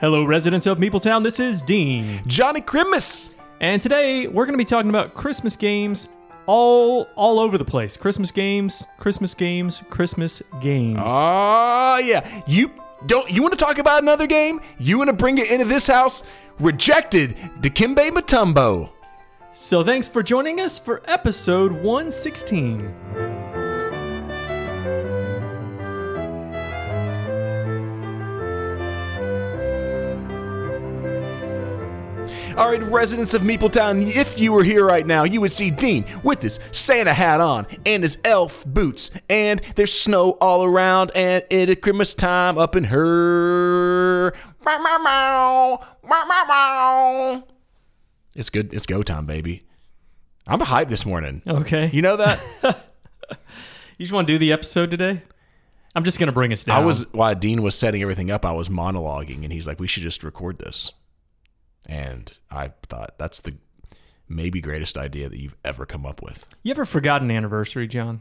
Hello, residents of Meepletown. This is Dean, Johnny Christmas. and today we're going to be talking about Christmas games all all over the place. Christmas games, Christmas games, Christmas games. Oh yeah, you don't. You want to talk about another game? You want to bring it into this house? Rejected, Dikembe Mutombo. so thanks for joining us for episode 116. All right, residents of Meepletown, if you were here right now, you would see Dean with his Santa hat on and his elf boots, and there's snow all around, and it is Christmas time up in her. It's good. It's go time, baby. I'm hyped this morning. Okay. You know that? You just want to do the episode today? I'm just going to bring us down. I was while Dean was setting everything up, I was monologuing, and he's like, "We should just record this." And I thought that's the maybe greatest idea that you've ever come up with. You ever forgot an anniversary, John?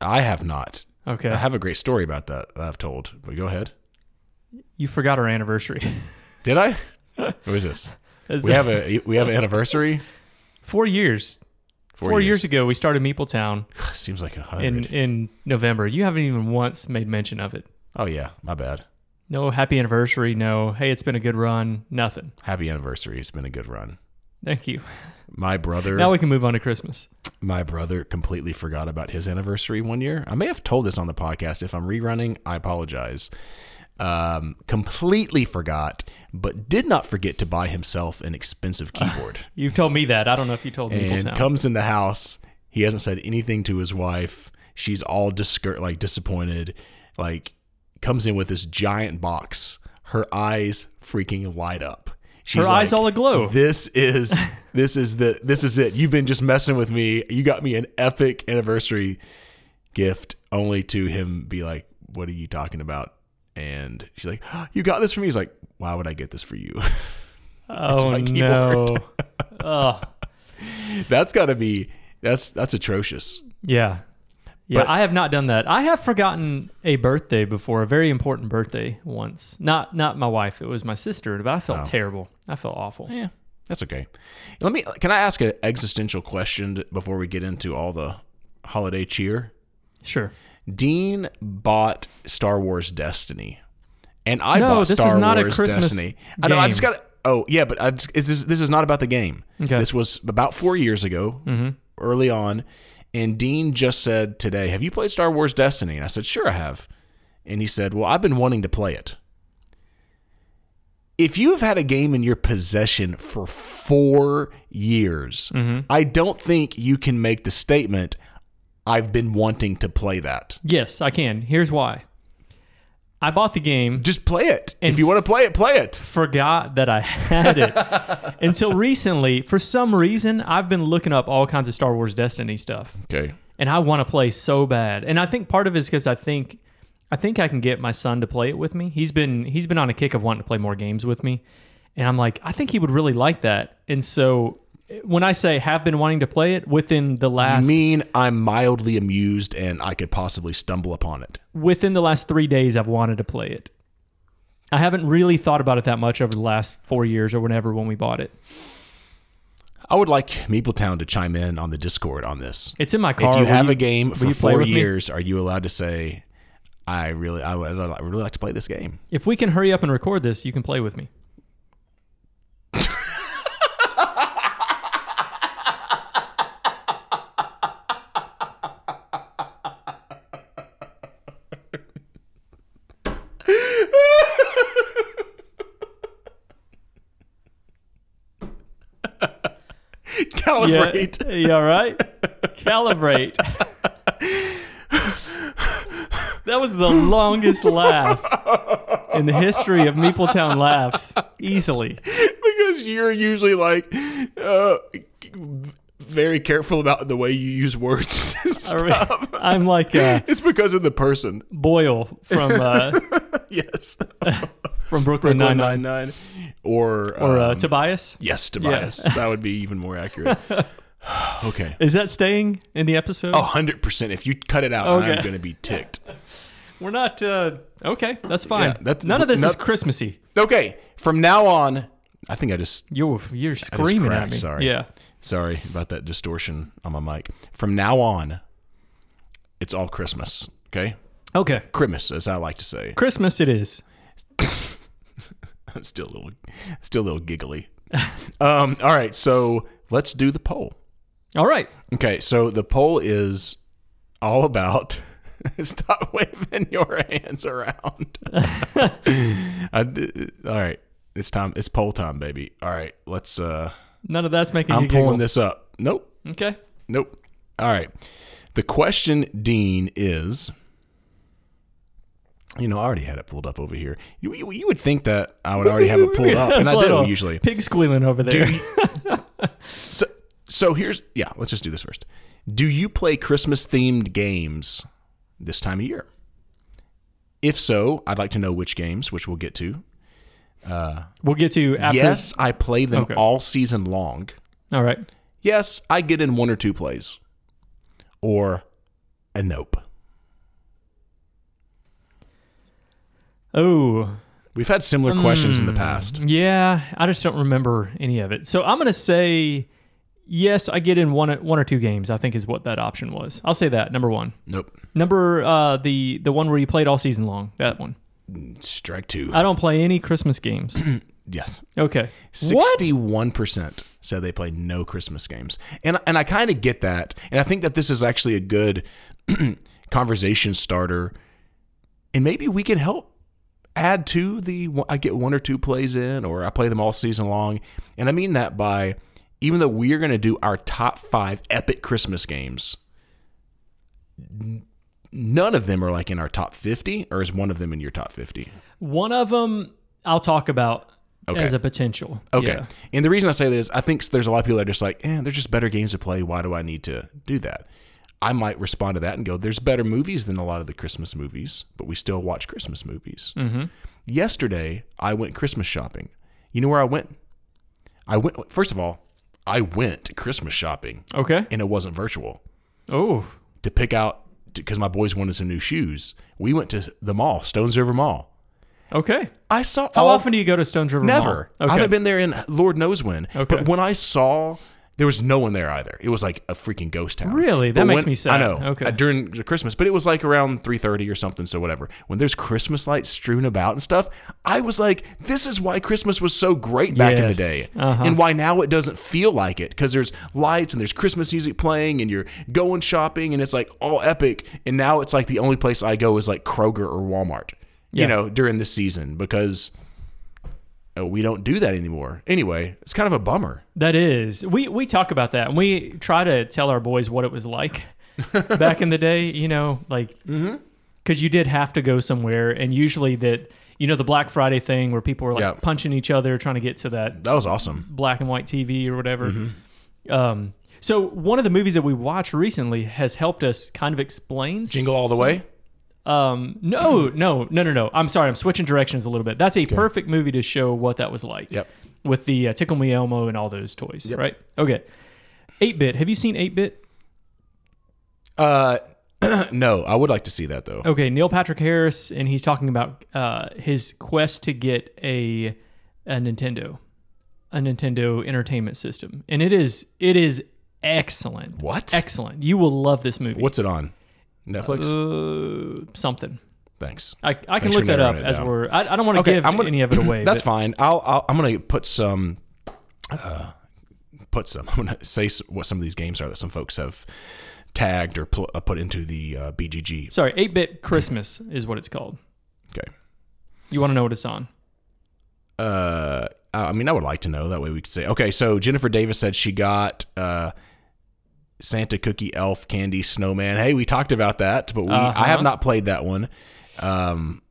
I have not. Okay. I have a great story about that, that I've told. But go ahead. you forgot our anniversary. Did I? what is this? Is We that- have a we have an anniversary. four years. Four Four, years. years. ago, we started Meepletown Seems like a in hundred. in November. You haven't even once made mention of it. oh yeah, my bad. No happy anniversary. No, hey, it's been a good run. Nothing. Happy anniversary. It's been a good run. Thank you. My brother. Now we can move on to Christmas. my brother completely forgot about his anniversary one year. I may have told this on the podcast. If I'm rerunning, I apologize. Um, completely forgot, but did not forget to buy himself an expensive keyboard. You've told me that. I don't know if you told me. and comes in the house. He hasn't said anything to his wife. She's all discour- like disappointed. Like comes in with this giant box. Her eyes freaking light up. She's Her eyes all aglow. This is this is the this is it. You've been just messing with me. You got me an epic anniversary gift, only to him be like, "What are you talking about?" And she's like, ah, "You got this for me." He's like, "Why would I get this for you?" oh my no. oh that's got to be that's that's atrocious. yeah. Yeah, But- I have not done that. I have forgotten a birthday before, a very important birthday once. Not not my wife, it was my sister, but I felt Oh. terrible. I felt awful. Yeah, that's okay. Let me. Can I ask an existential question before we get into all the holiday cheer? Sure. Dean bought Star Wars Destiny, and I bought Star Wars Destiny. No, bought this Star is not a Wars Christmas Destiny. I know. I just got. Oh yeah, but I just, is this this is not about the game. Okay. This was about four years ago, mm-hmm. early on, and Dean just said today, "Have you played Star Wars Destiny?" And I said, "Sure, I have." And he said, "Well, I've been wanting to play it." If you have had a game in your possession for four years, mm-hmm. I don't think you can make the statement, I've been wanting to play that. Yes, I can. Here's why. I bought the game, Just play it. And if you want to play it, play it. forgot that I had it until recently. For some reason, I've been looking up all kinds of Star Wars Destiny stuff, Okay. and I want to play so bad. And I think part of it is because I think, I think I can get my son to play it with me. He's been he's been on a kick of wanting to play more games with me, and I'm like, I think he would really like that. And so, when I say have been wanting to play it within the last mean, I'm mildly amused and I could possibly stumble upon it. within the last three days, I've wanted to play it. I haven't really thought about it that much over the last four years or whenever when we bought it. I would like Meepletown to chime in on the Discord on this. It's in my car. if you Will have a game for you four with me? years, are you allowed to say, I really, I would, I would really like to play this game? If we can hurry up and record this, you can play with me. Calibrate. Yeah, yeah right. Calibrate. that was the longest laugh in the history of Meepletown laughs, easily. because you're usually like uh, very careful about the way you use words. I. I'm like uh, It's because of the person. Boyle from uh, Yes. from Brooklyn Nine Nine nine. Or or uh, um, Tobias. yes, Tobias. that would be even more accurate. okay. Is that staying in the episode? A hundred percent. If you cut it out, Okay. I'm going to be ticked. We're not. Uh, okay, that's fine. Yeah, that's- None of this is Christmassy. Okay, from now on, I think I just You're you're screaming at me. sorry. Yeah. sorry about that distortion on my mic. From now on, it's all Christmas. Okay, Okay. Christmas, as I like to say. Christmas it is. I'm still a little, still a little giggly. um, all right, so let's do the poll. All right. Okay, so the poll is all about. Stop waving your hands around. All right, it's time. It's poll time, baby. All right, let's. uh None of that's making I'm you giggle. pulling this up. Nope, Okay. nope. All right. The question, Dean, is. You know, I already had it pulled up over here. You, you, you would think that I would already have it pulled up, and I I a little do usually. Pig squealing over there. You- so, so here's yeah. Let's just do this first. Do you play Christmas themed games this time of year? If so, I'd like to know which games, which we'll get to. Uh, we'll get to after. yes, I play them Okay. all season long. All right. Yes, I get in one or two plays, or a nope. Oh, We've had similar questions in the past. yeah. I just don't remember any of it. So I'm gonna say yes. I get in one one or two games. I think is what that option was. I'll say that number one. Nope. Number uh, the the one where you played all season long. That one. Strike two. I don't play any Christmas games. yes. Okay. What? Sixty-one percent said they play no Christmas games, and and I kind of get that, and I think that this is actually a good conversation starter, and maybe we can help add to the I get one or two plays in, or I play them all season long, and I mean that by even though we're going to do our top five epic Christmas games. None of them are like in our top 50, or is one of them in your top 50? One of them I'll talk about Okay. as a potential. Okay. Yeah. And the reason I say that is I think there's a lot of people that are just like, eh, there's just better games to play. Why do I need to do that? I might respond to that and go, there's better movies than a lot of the Christmas movies, but we still watch Christmas movies. Mm-hmm. Yesterday, I went Christmas shopping. You know where I went? I went, first of all, I went Christmas shopping Okay. and it wasn't virtual Oh. to pick out, because my boys wanted some new shoes. We went to the mall, Stones River Mall. Okay. I saw How all often do you go to Stones River Mall? Never. Okay. I haven't been there in Lord knows when. Okay. But when I saw, there was no one there either. It was like a freaking ghost town. Really? That But makes when- me sad. I know. Okay. uh, during the Christmas, but it was like around three thirty or something. So whatever. When there's Christmas lights strewn about and stuff, I was like, this is why Christmas was so great back in the day, Uh-huh. and why now it doesn't feel like it because there's lights and there's Christmas music playing and you're going shopping and it's like all epic. And now it's like the only place I go is like Kroger or Walmart. Yeah. You know, during this season because we don't do that anymore. Anyway, it's kind of a bummer. That is. We we talk about that and we try to tell our boys what it was like back in the day, you know, like Mm-hmm. cuz you did have to go somewhere and usually that you know the Black Friday thing where people were like Yeah. punching each other trying to get to that That was awesome. black and white TV or whatever. Mm-hmm. Um so one of the movies that we watched recently has helped us kind of explain Jingle all the way. Um, no, no, no, no, no. I'm sorry. I'm switching directions a little bit. That's a perfect movie to show what that was like. Yep. With the uh, Tickle Me Elmo and all those toys, Yep. right? Okay. 8 bit. Have you seen 8 bit? Uh, no, I would like to see that though. Okay. Neil Patrick Harris, and he's talking about uh, his quest to get a, a Nintendo, a Nintendo Entertainment System, and it is it is excellent. What? Excellent. You will love this movie. What's it on? Netflix. uh, something? Thanks. I, I can Thanks look that up as down. we're. I, I don't want to Okay, give gonna- any of it away. That's but- fine. I'll, I'll I'm gonna put some. Uh, put some. I'm gonna say what some of these games are that some folks have tagged or pl- uh, put into the uh, BGG. Sorry, 8 bit Christmas is what it's called. Okay. You want to know what it's on? Uh, I mean, I would like to know. That way we could say, okay, so Jennifer Davis said she got uh, Santa Cookie Elf Candy Snowman. Hey, we talked about that, but we I Uh-huh. have not played that one. Um,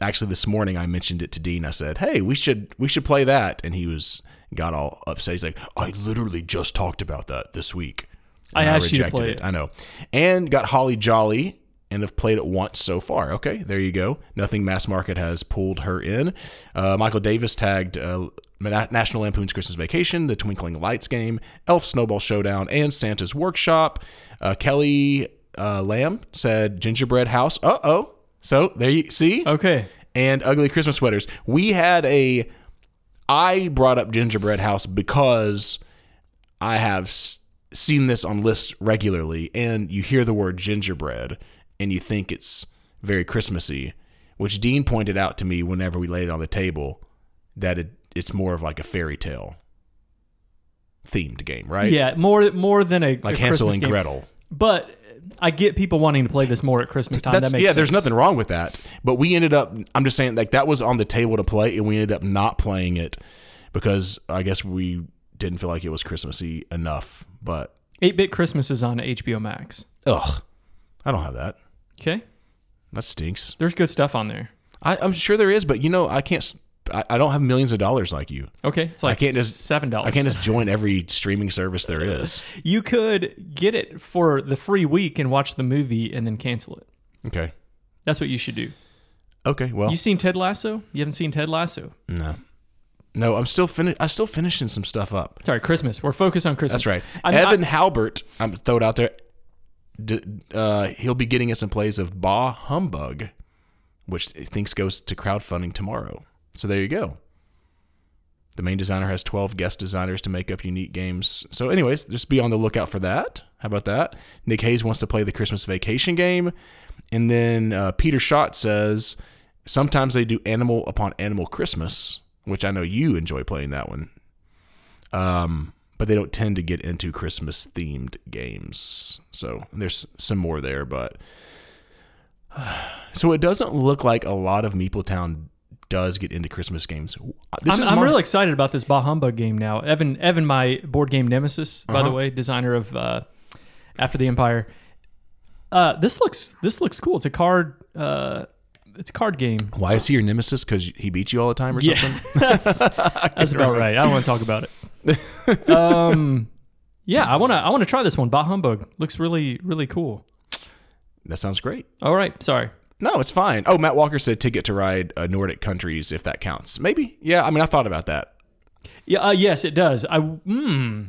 actually, this morning I mentioned it to Dean. I said, hey, we should we should play that, and he was got all upset. He's like, I literally just talked about that this week. I you to play it. I know, and got Holly Jolly. And have played it once so far. Okay, there you go. Nothing mass market has pulled her in. Uh, Michael Davis tagged uh, National Lampoon's Christmas Vacation, The Twinkling Lights game, Elf Snowball Showdown, and Santa's Workshop. Uh, Kelly uh, Lamb said Gingerbread House. Uh oh. So there you see, Okay. and ugly Christmas sweaters. We had a. I brought up gingerbread house because I have s- seen this on lists regularly, and you hear the word gingerbread, and you think it's very Christmassy, which Dean pointed out to me whenever we laid it on the table that it, it's more of like a fairy tale themed game, right? Yeah, more more than a like a Hansel Christmas and game. Gretel. But I get people wanting to play this more at Christmas time. That's that makes yeah. There's nothing wrong with that, but we ended up. I'm just saying, like that was on the table to play, and we ended up not playing it because I guess we didn't feel like it was Christmassy enough. But 8-bit Christmas is on HBO Max. ugh, I don't have that. Okay. That stinks. There's good stuff on there. I, I'm sure there is, but you know, I can't. I, I don't have millions of dollars like you. Okay. It's like I can't just- seven dollars. I can't just join every streaming service there is. You could get it for the free week and watch the movie and then cancel it. Okay. That's what you should do. Okay. Well, You seen Ted Lasso? You haven't seen Ted Lasso? no, no. I'm still fin. I'm still finishing some stuff up. Sorry, Christmas. We're focused on Christmas. That's right. I'm- Evan Halbert, I'm throw it out there. D- uh, he'll be getting us some plays of Bah Humbug, which he thinks goes to crowdfunding tomorrow. So there you go. The main designer has 12 guest designers to make up unique games. So, anyways, just be on the lookout for that. How about that? Nick Hayes wants to play the Christmas Vacation game. And then uh, Peter Schott says sometimes they do Animal Upon Animal Christmas, which I know you enjoy playing that one. Um, but they don't tend to get into Christmas themed games. So there's some more there, but so it doesn't look like a lot of Meepletown does get into Christmas games. This I'm, is I'm my- really excited about this Bah Humbug game now. Evan, Evan, my board game nemesis, by the Uh-huh. way, designer of uh, After the Empire. Uh, this looks this looks cool. It's a card. Uh, it's a card game. Why is he your nemesis? Because he beat you all the time or Yeah, something? that's that's about right. I don't want to talk about it. um, yeah, I want to I want to try this one. Bah Humbug looks really really cool. That sounds great. All right, sorry. No, it's fine. Oh, Matt Walker said ticket to ride uh, Nordic countries if that counts. Maybe. Yeah, I mean, I thought about that. Yeah, uh, yes, it does. I hmm,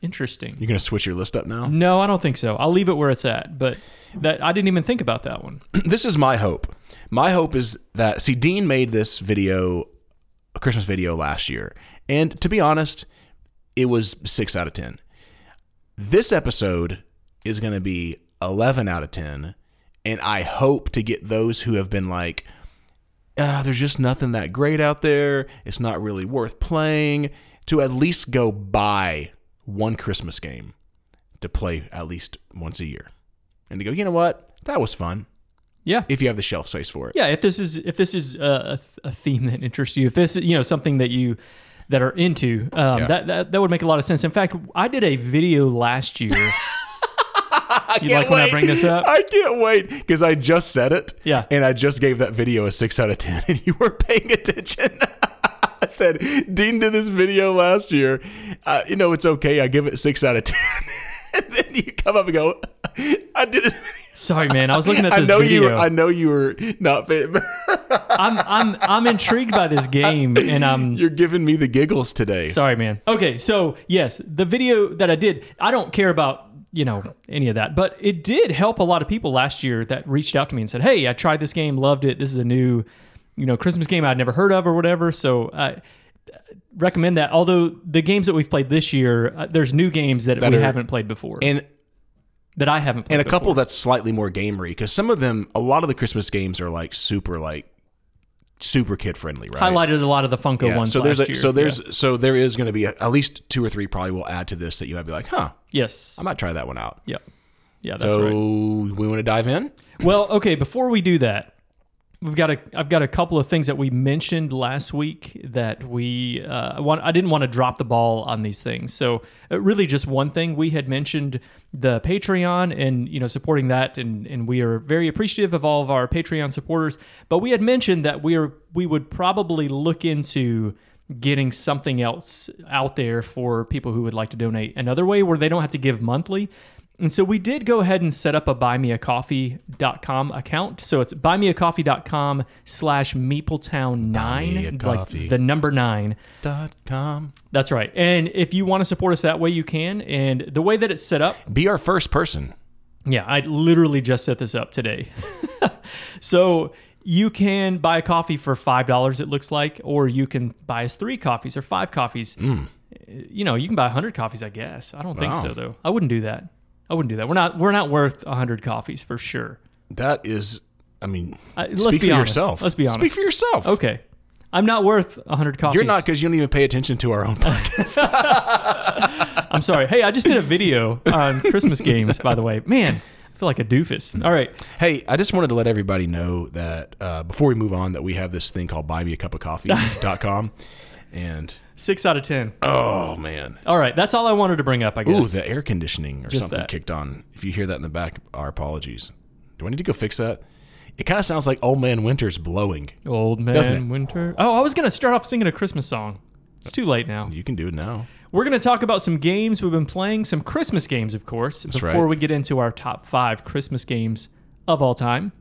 interesting. You're gonna switch your list up now. No, I don't think so. I'll leave it where it's at. But that I didn't even think about that one. this is my hope. My hope is that see Dean made this video, a Christmas video last year, and to be honest, it was six out of ten. This episode is going to be eleven out of ten, and I hope to get those who have been like, ah, there's just nothing that great out there. It's not really worth playing. To at least go buy one Christmas game to play at least once a year, and to go, you know what, that was fun Yeah. if you have the shelf space for it. Yeah, if this is if this is a, a, a theme that interests you, if this is you know something that you that are into, um, Yeah. that, that that would make a lot of sense. In fact, I did a video last year. you like when I bring this up? I can't wait because I just said it. Yeah. And I just gave that video a six out of 10 and you weren't paying attention. I said, Dean did this video last year. Uh, you know, it's okay. I give it six out of 10. and then you come up and go, I did this video. Sorry, man. I was looking at I this know video. you. Were, I know you were not. I'm I'm I'm intrigued by this game, and I'm You're giving me the giggles today. sorry, man. Okay, so yes, the video that I did, I don't care about you know any of that, but it did help a lot of people last year that reached out to me and said, "Hey, I tried this game, loved it. This is a new, you know, Christmas game I'd never heard of or whatever." So I recommend that. Although the games that we've played this year, uh, there's new games that, That we are- haven't played before, and that I haven't played. and a couple that's slightly more gamery because some of them, a lot of the Christmas games are like super like super kid friendly, right? highlighted a lot of the Funko Yeah, ones. so there's last a, year. so there's Yeah. so there is going to be a, at least two or three probably will add to this that you might be like, huh, yes, I might try that one out. yeah, yeah. That's so right. we want to dive in. Well, okay, before we do that, we've got a I've got a couple of things that we mentioned last week that we uh, I want I didn't want to drop the ball on these things. So, uh, really just one thing we had mentioned the Patreon and you know supporting that and and we are very appreciative of all of our Patreon supporters, but we had mentioned that we are we would probably look into getting something else out there for people who would like to donate another way where they don't have to give monthly and so we did go ahead and set up a buymeacoffee.com account. So it's buymeacoffee.com slash meepletown9, like the number nine. Dot com. That's right. And if you want to support us that way, you can. And the way that it's set up, Be our first person. yeah, I literally just set this up today. so you can buy a coffee for five dollars. It looks like, or you can buy us three coffees or five coffees. Hmm. You know, you can buy hundred coffees. I guess. I don't think so though. I wouldn't do that. I wouldn't do that. We're not. We're not worth hundred coffees for sure. That is, I mean, Uh, let's speak be for honest. yourself. Let's be honest. Speak for yourself. Okay. I'm not worth hundred coffees. You're not because you don't even pay attention to our own podcast. I'm sorry. Hey, I just did a video on Christmas games, by the way. Man, I feel like a doofus. All right. hey, I just wanted to let everybody know that uh, before we move on, that we have this thing called buymeacupofcoffee.com. and Six out of ten. oh man, All right. That's all I wanted to bring up, I ooh, guess. the air conditioning or Just something that. kicked on. If you hear that in the back, our apologies. Do I need to go fix that? It kind of sounds like Old Man Winter's blowing. Old Man? Winter. Oh, I was going to start off singing a Christmas song. It's too late now. You can do it now. We're going to talk about some games we've been playing, some Christmas games, of course, before right. we get into our top five Christmas games of all time.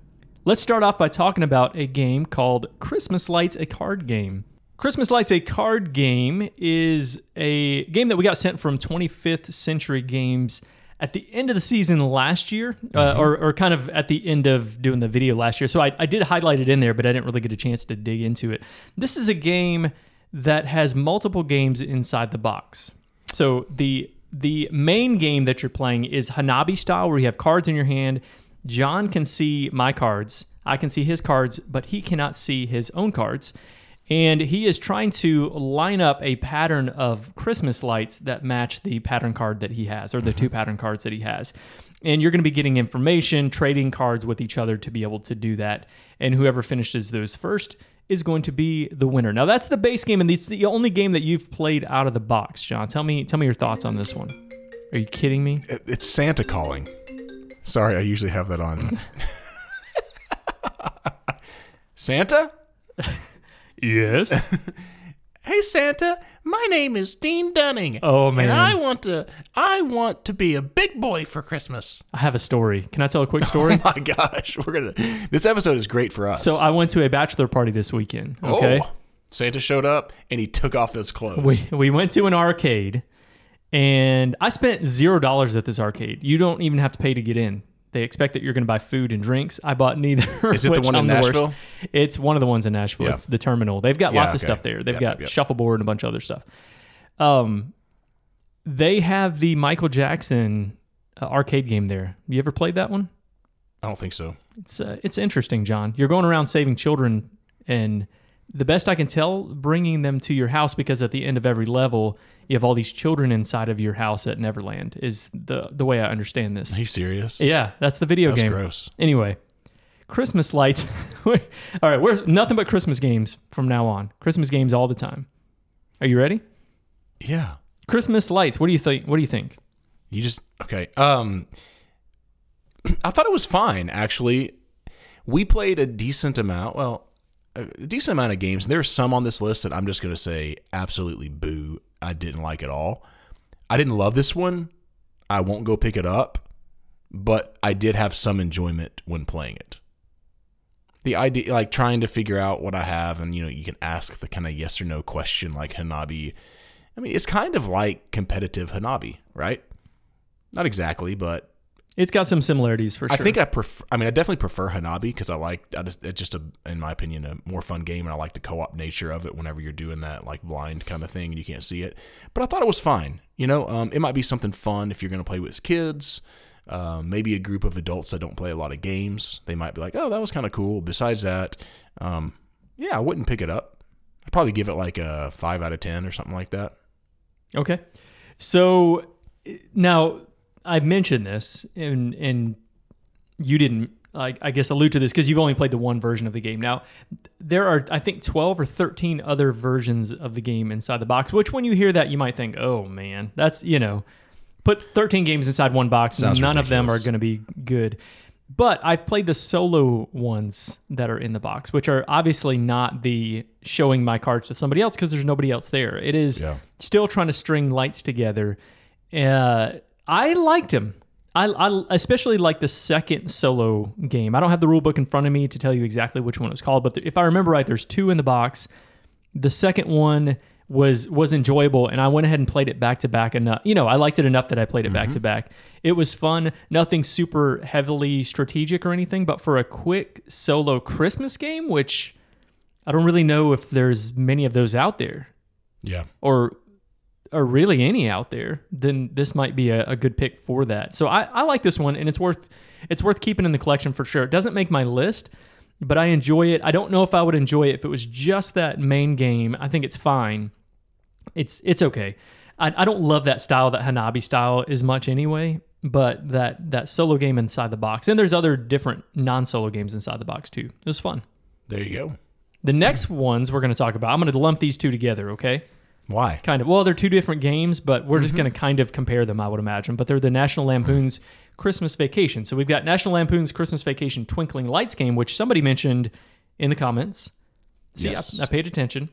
Let's start off by talking about a game called Christmas Lights, a card game. Christmas Lights, a card game, is a game that we got sent from 25th Century Games at the end of the season last year, uh, or, or kind of at the end of doing the video last year. So I, I did highlight it in there, but I didn't really get a chance to dig into it. This is a game that has multiple games inside the box. So the the main game that you're playing is Hanabi style, where you have cards in your hand. John can see my cards. I can see his cards, but he cannot see his own cards. And he is trying to line up a pattern of Christmas lights that match the pattern card that he has, or the two mm-hmm. pattern cards that he has. And you're going to be getting information, trading cards with each other to be able to do that. And whoever finishes those first is going to be the winner. Now that's the base game, and it's the only game that you've played out of the box, John. Tell me, tell me your thoughts on this one. Are you kidding me? It's Santa calling. Sorry, I usually have that on. Santa? Yes. Hey Santa, my name is Dean Dunning. Oh, man. And I want to I want to be a big boy for Christmas. I have a story. Can I tell a quick story? Oh my gosh, we're to This episode is great for us. so I went to a bachelor party this weekend. Oh, okay. Oh, Santa showed up and he took off his clothes. We we went to an arcade, and I spent zero dollars at this arcade. You don't even have to pay to get in. They expect that you're going to buy food and drinks. I bought neither. Is it the one in I'm worst. Nashville? It's one of the ones in Nashville. Yeah. It's the terminal. They've got Yeah, lots of stuff there. They've Yep, got yep. shuffleboard and a bunch of other stuff. Um, they have the Michael Jackson uh, arcade game there. You ever played that one? I don't think so. It's uh, it's interesting, John. You're going around saving children, and the best I can tell, bringing them to your house because at the end of every level, you have all these children inside of your house at Neverland. Is the the way I understand this? Are you serious? Yeah, that's the video That's game. gross. Anyway, Christmas lights. all right, we're nothing but Christmas games from now on. Christmas games all the time. Are you ready? Yeah. Christmas lights. What do you think? What do you think? You just okay. Um I thought it was fine actually. We played a decent amount, well, a decent amount of games. There's some on this list that I'm just going to say absolutely boo. I didn't like at all. I didn't love this one. I won't go pick it up, but I did have some enjoyment when playing it. The idea, like trying to figure out what I have, and you know, you can ask the kind of yes or no question, like Hanabi. I mean, it's kind of like competitive Hanabi, right? Not exactly, but It's got some similarities for sure. I think I prefer. I mean, I definitely prefer Hanabi because I like. I just, it's just a, in my opinion, a more fun game, and I like the co-op nature of it. Whenever you're doing that like blind kind of thing and you can't see it, but I thought it was fine. You know, um, it might be something fun if you're going to play with kids. Um, maybe a group of adults that don't play a lot of games. They might be like, "Oh, that was kind of cool." Besides that, um, yeah, I wouldn't pick it up. I'd probably give it like a five out of ten or something like that. Okay. So now I mentioned this, and and you didn't, like, I guess, allude to this because you've only played the one version of the game. Now, there are, I think, twelve or thirteen other versions of the game inside the box. Which, when you hear that, you might think, "Oh man, that's you know, put thirteen games inside one box. Sounds none of them are going to be good." But I've played the solo ones that are in the box, which are obviously not the showing my cards to somebody else because there's nobody else there. It is Yeah. still trying to string lights together. Uh, I liked him. I, I especially like the second solo game. I don't have the rule book in front of me to tell you exactly which one it was called, but if I remember right, there's two in the box. The second one was was enjoyable and I went ahead and played it back to back enough. You know, I liked it enough that I played it back to mm-hmm. back. It was fun, nothing super heavily strategic or anything, but for a quick solo Christmas game, which I don't really know if there's many of those out there Yeah. or or really any out there, then this might be a, a good pick for that. So I, I like this one and it's worth it's worth keeping in the collection for sure. It doesn't make my list, but I enjoy it. I don't know if I would enjoy it if it was just that main game. I think it's fine. It's it's okay. I, I don't love that style, that Hanabi style, as much anyway. But that that solo game inside the box, and there's other different non-solo games inside the box too. It was fun. There you go. The next ones we're going to talk about, I'm going to lump these two together. Okay Why? kind of. Well they're two different games but we're just mm-hmm. going to kind of compare them i would imagine. But they're the national lampoon's christmas vacation. So we've got national lampoon's christmas vacation twinkling lights game which somebody mentioned in the comments. See, Yes. I, I paid attention.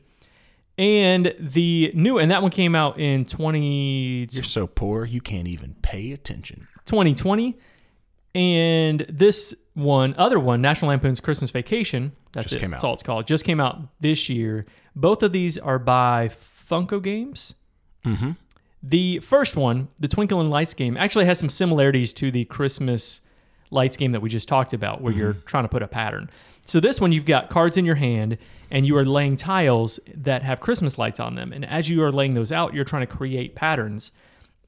And the new and that one came out in 20, You're so poor you can't even pay attention. 2020 and this one other one national lampoon's christmas vacation that's Just it. that's all it's called just came out this year. Both of these are by funko games. Mm-hmm. the first one the twinkle and lights game actually has some similarities to the christmas lights game that we just talked about where you're trying to put a pattern. So this one you've got cards in your hand and you are laying tiles that have christmas lights on them. And as you are laying those out you're trying to create patterns.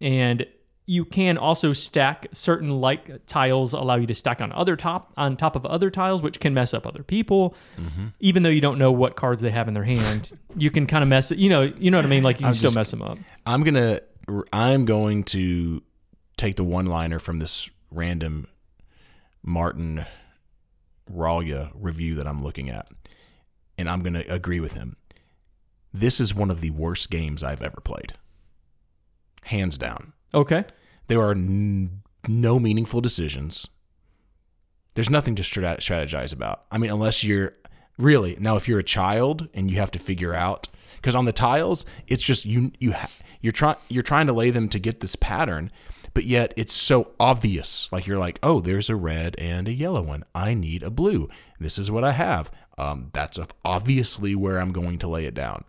And you can also stack certain light tiles allow you to stack on other top on top of other tiles which can mess up other people. Mm-hmm. Even though you don't know what cards they have in their hand you can kind of mess it you know you know what i mean? Like you can still just- mess them up. I'm gonna I'm going to take the one liner from this random Martin Ralia review that I'm looking at, and I'm gonna agree with him. This is one of the worst games I've ever played, hands down. okay There are n- no meaningful decisions. There's nothing to strat- strategize about. I mean, unless you're really now, if you're a child and you have to figure out because on the tiles, it's just you you ha- you're trying you're trying to lay them to get this pattern, but yet it's so obvious. Like you're like, oh, there's a red and a yellow one. I need a blue. This is what I have. Um, that's obviously where I'm going to lay it down.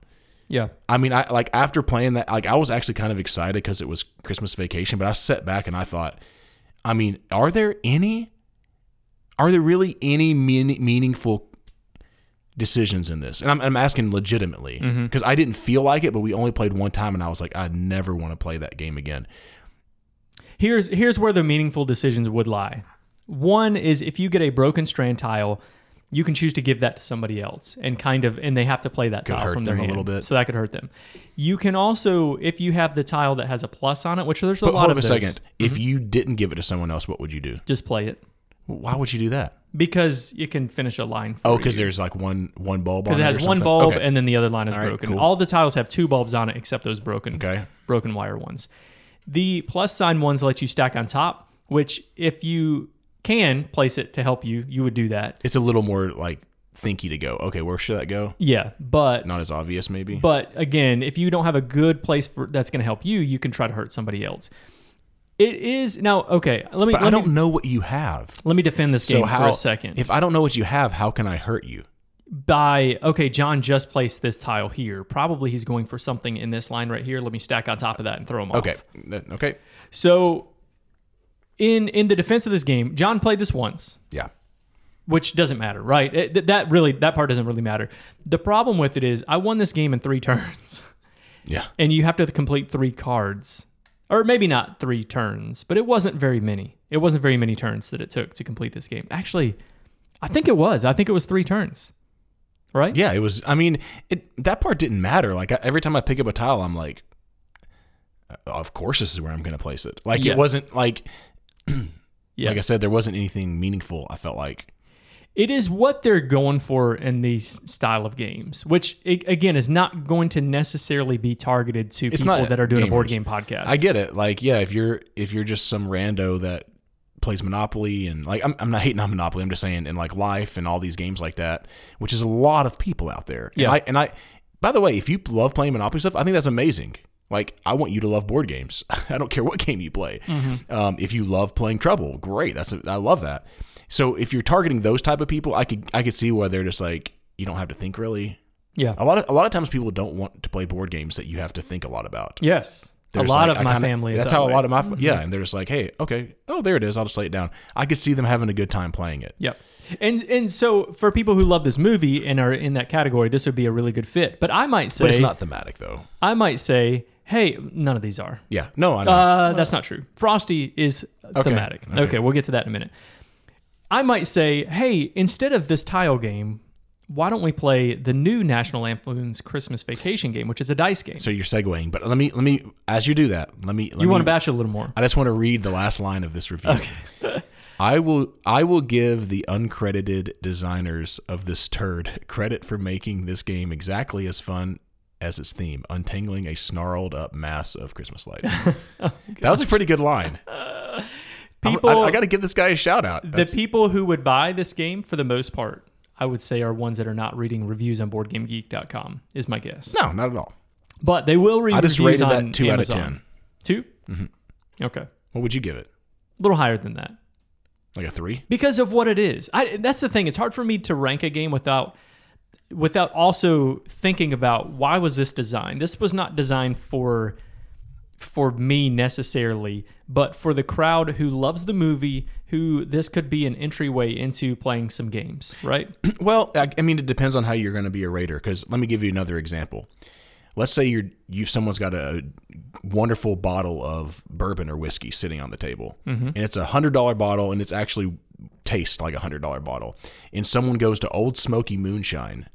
Yeah I mean, I like after playing that, like I was actually kind of excited because it was Christmas vacation, but I sat back and I thought, I mean, are there any, are there really any mean, meaningful decisions in this? And I'm, I'm asking legitimately mm-hmm. because I didn't feel like it, but we only played one time, and I was like, I never want to play that game again. here's here's where the meaningful decisions would lie one is if you get a broken strand tile you can choose to give that to somebody else and kind of and they have to play that Could tile from their them a hand. little bit. so that could hurt them you can also if you have the tile that has a plus on it which there's a But lot hold of a those, second. If mm-hmm. you didn't give it to someone else, what would you do? just play it Why would you do that? because you can finish a line for Oh, because there's like one one bulb. because it on has one something? bulb Okay. and then the other line is All right, broken. cool. All the tiles have two bulbs on it except those broken okay. broken wire ones. The plus sign ones let you stack on top, which if you can place it to help you, you would do that. It's a little more like thinky to go. Okay, where should that go? Yeah, but Not as obvious, maybe. but again, if you don't have a good place for that's going to help you, you can try to hurt somebody else. It is now okay. Let me But let I don't me know what you have. let me defend this game So how? for a second. If I don't know what you have, how can I hurt you? by okay, John just placed this tile here. Probably he's going for something in this line right here. Let me stack on top of that and throw him off. Okay. That- Okay. So in in the defense of this game, John played this once. Yeah. which doesn't matter, right? It- th- that really that part doesn't really matter. The problem with it is I won this game in 3 turns Yeah. and you have to complete 3 cards. Or maybe not 3 turns, but it wasn't very many. It wasn't very many turns that it took to complete this game. Actually, I think it was. I think it was 3 turns. Right? Yeah. It was. I mean, it that part didn't matter. Like every time I pick up a tile, I'm like, "Uh, of course this is where I'm going to place it. Like Yeah. it wasn't like Yes. like I said, there wasn't anything meaningful. I felt like. it is what they're going for in these style of games, which again is not going to necessarily be targeted to It's people that are doing a board game podcast. I get it. Like yeah, if you're if you're just some rando that plays Monopoly and like I'm, I'm not hating on Monopoly. I'm just saying in like life and all these games like that, which is a lot of people out there. And Yeah. I, and I, by the way, if you love playing Monopoly stuff, I think that's amazing. Like I want you to love board games. I don't care what game you play. Mm-hmm. Um, if you love playing Trouble, great. That's a, I love that. So if you're targeting those type of people, I could I could see where they're just like you don't have to think really. Yeah. A lot of a lot of times people don't want to play board games that you have to think a lot about. Yes. There's a lot like- of my kinda- family That's that how way. Mm-hmm. a lot of my yeah, and they're just like, hey, okay, oh there it is. I'll just lay it down. I could see them having a good time playing it. Yep. And and so for people who love this movie and are in that category, this would be a really good fit. But I might say But it's not thematic though. I might say, hey, none of these are. Yeah, no, I don't know. Uh, that's not true. Frosty is thematic. Okay. okay. we'll get to that in a minute. I might say, hey, instead of this tile game, why don't we play the new National Lampoon's Christmas Vacation game, which is a dice game? so you're segueing, but let me let me as you do that, let me let you me, want to bash it a little more. I just want to read the last line of this review. I will I will give the uncredited designers of this turd credit for making this game exactly as fun as its theme, untangling a snarled up mass of Christmas lights. that was a pretty good line. I'm- People, I, I got to give this guy a shout out. the people who would buy this game, for the most part, I would say are ones that are not reading reviews on BoardGameGeek.com, is my guess. no, not at all. But they will read I just reviews rated on that two Amazon. out of ten. Mm-hmm. 2 Okay. What would you give it? A little higher than that. Like a three? because of what it is. I that's the thing. It's hard for me to rank a game without without also thinking about why was this designed. This was not designed for for me necessarily, but for the crowd who loves the movie, who this could be an entryway into playing some games, right? Well, I, I mean, it depends on how you're going to be a raider. Because let me give you another example. Let's say you're you someone's got a wonderful bottle of bourbon or whiskey sitting on the table, mm-hmm. and it's a hundred dollar bottle, and it's actually tastes like a hundred dollar bottle. And someone goes to Old Smoky Moonshine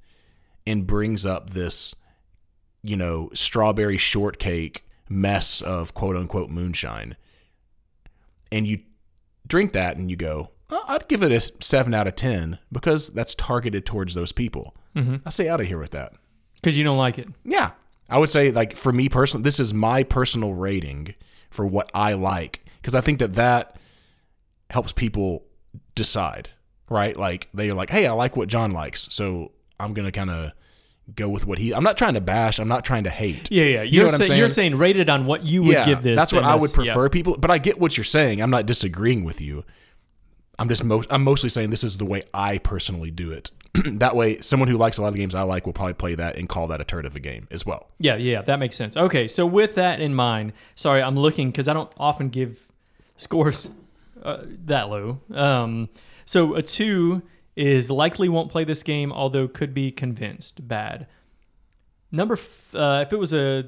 and brings up this, you know, strawberry shortcake mess of quote unquote moonshine, and you drink that and you go, "Oh, I'd give it a seven out of ten because that's targeted towards those people. Mm-hmm. I say out of here with that. Because you don't like it. Yeah, I would say like for me personally, this is my personal rating for what I like because I think that that helps people decide, right? Like they're like, hey, I like what John likes, so I'm gonna kind of go with what he. I'm not trying to bash. I'm not trying to hate. Yeah, yeah. You know You're, what I'm saying? you're saying rated on what you would yeah, give this. that's what I would that's- yeah. prefer people. But I get what you're saying. I'm not disagreeing with you. I'm just most. I'm mostly saying this is the way I personally do it. that way, someone who likes a lot of games I like will probably play that and call that a turd of a game as well. Yeah, yeah, that makes sense. Okay, so with that in mind, sorry, I'm looking because I don't often give scores uh, that low. Um, so a two is likely won't play this game, although could be convinced. Bad. Number, f- uh, if it was a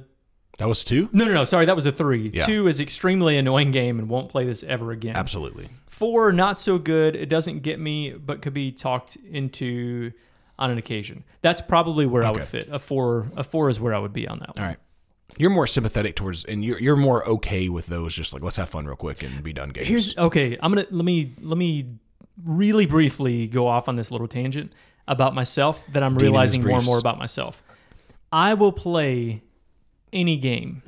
That was two. no, no, no, sorry, that was a three. Yeah. Two is extremely annoying game and won't play this ever again. Absolutely. Four, not so good. It doesn't get me, but could be talked into on an occasion. That's probably where I would fit. A four, a four is where I would be on that one. All right. You're more sympathetic towards, and you're you're more okay with those. Just like let's have fun real quick and be done games. Here's okay. I'm gonna let me let me really briefly go off on this little tangent about myself that I'm Dean realizing more and more about myself. I will play any game,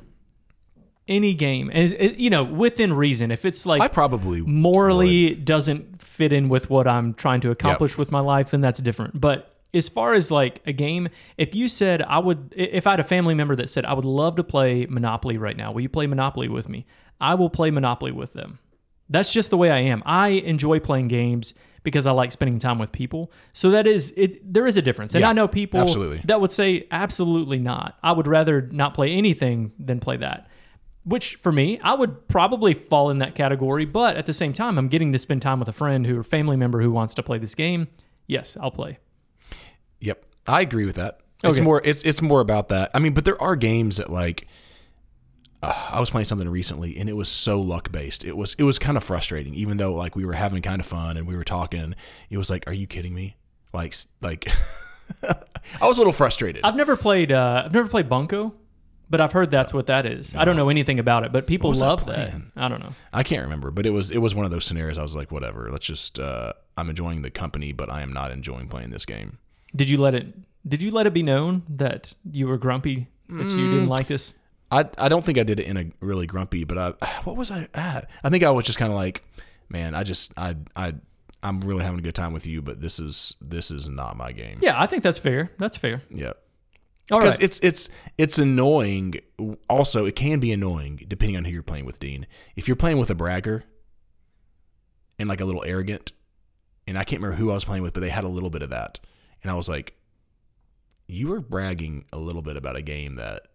any game, as you know, within reason. If it's like I probably morally doesn't fit in with what I'm trying to accomplish with my life, then that's different. But as far as like a game, if you said I would, if I had a family member that said I would love to play Monopoly right now, will you play Monopoly with me? I will play Monopoly with them. That's just the way I am. I enjoy playing games because I like spending time with people. So that is it. There is a difference, and Yeah, I know people absolutely. that would say absolutely not. I would rather not play anything than play that. Which for me, I would probably fall in that category, but at the same time, I'm getting to spend time with a friend who or family member who wants to play this game. Yes, I'll play. Yep, I agree with that. It's Okay. more it's it's more about that. I mean, but there are games that like uh, I was playing something recently and it was so luck based. It was it was kind of frustrating, even though like we were having kind of fun and we were talking. It was like, are you kidding me? Like like I was a little frustrated. I've never played. Uh, I've never played Bunko, but I've heard that's what that is. I don't know anything about it, but people that love that. playing? I don't know. I can't remember, but it was it was one of those scenarios. I was like, whatever. Let's just. Uh, I'm enjoying the company, but I am not enjoying playing this game. Did you let it? Did you let it be known that you were grumpy that you Mm. didn't like this? I I don't think I did it in a really grumpy, but I what was I at? I think I was just kind of like, man, I just I I I'm really having a good time with you, but this is this is not my game. Yeah, I think that's fair. That's fair. Yeah. All Because right. it's it's it's annoying. Also, it can be annoying depending on who you're playing with, Dean. If you're playing with a bragger and like a little arrogant, and I can't remember who I was playing with, but they had a little bit of that, and I was like, you were bragging a little bit about a game that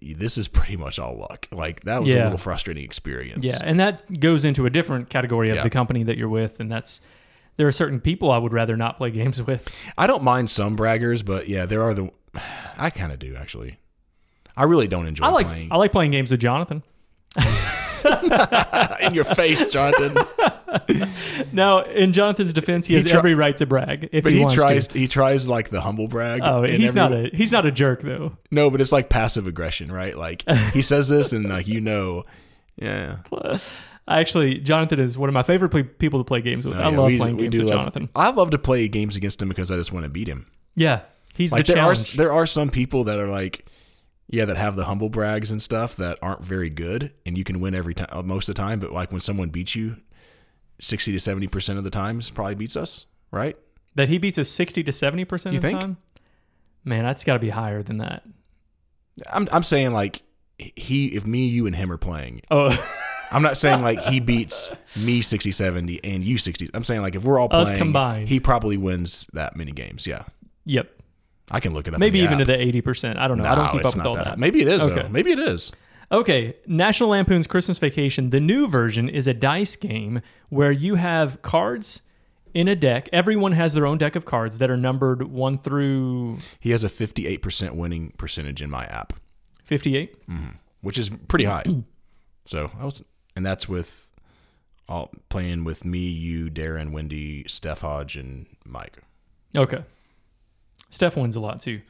this is pretty much all luck. Like that was a little frustrating experience. Yeah, and that goes into a different category of Yeah. the company that you're with, and that's there are certain people I would rather not play games with. I don't mind some braggers, but yeah, there are the. I kind of do actually. I really don't enjoy I like playing I like playing games with Jonathan. in your face, Jonathan. Now, in Jonathan's defense, he, He has try- every right to brag if But he, he wants tries. to. He tries like the humble brag. Oh, he's not a he's not a jerk though. No, but it's like passive aggression, right? Like he says this, and like you know, yeah. I actually, Jonathan is one of my favorite ple- people to play games with. Oh, I yeah, love we- playing we games with love- Jonathan. I love to play games against him because I just want to beat him. Yeah, he's Like the there are challenge. there are some people that are like, yeah, that have the humble brags and stuff that aren't very good, and you can win every time, uh, most of the time. But like when someone beats you, sixty to seventy percent of the times, probably beats us, right? that he beats us sixty to seventy percent You of the think? time. Man, that's got to be higher than that. I'm I'm saying like he, if me, you, and him are playing, Oh, I'm not saying like he beats me 60 70 and you 60. I'm saying like if we're all Us combined. he probably wins that many games. Yeah. yep. I can look it up. Maybe even app. to the eighty percent. I don't know. I don't keep up with all that. that. Maybe it is. Okay. Though. Maybe it is. Okay, National Lampoon's Christmas Vacation, the new version is a dice game where you have cards in a deck. Everyone has their own deck of cards that are numbered 1 through He has a 58% winning percentage in my app, 58. Mm-hmm. which is pretty high. so I was, and that's with all playing with me, you, Darren, Wendy, Steph Hodge, and Mike. Okay. Steph wins a lot too.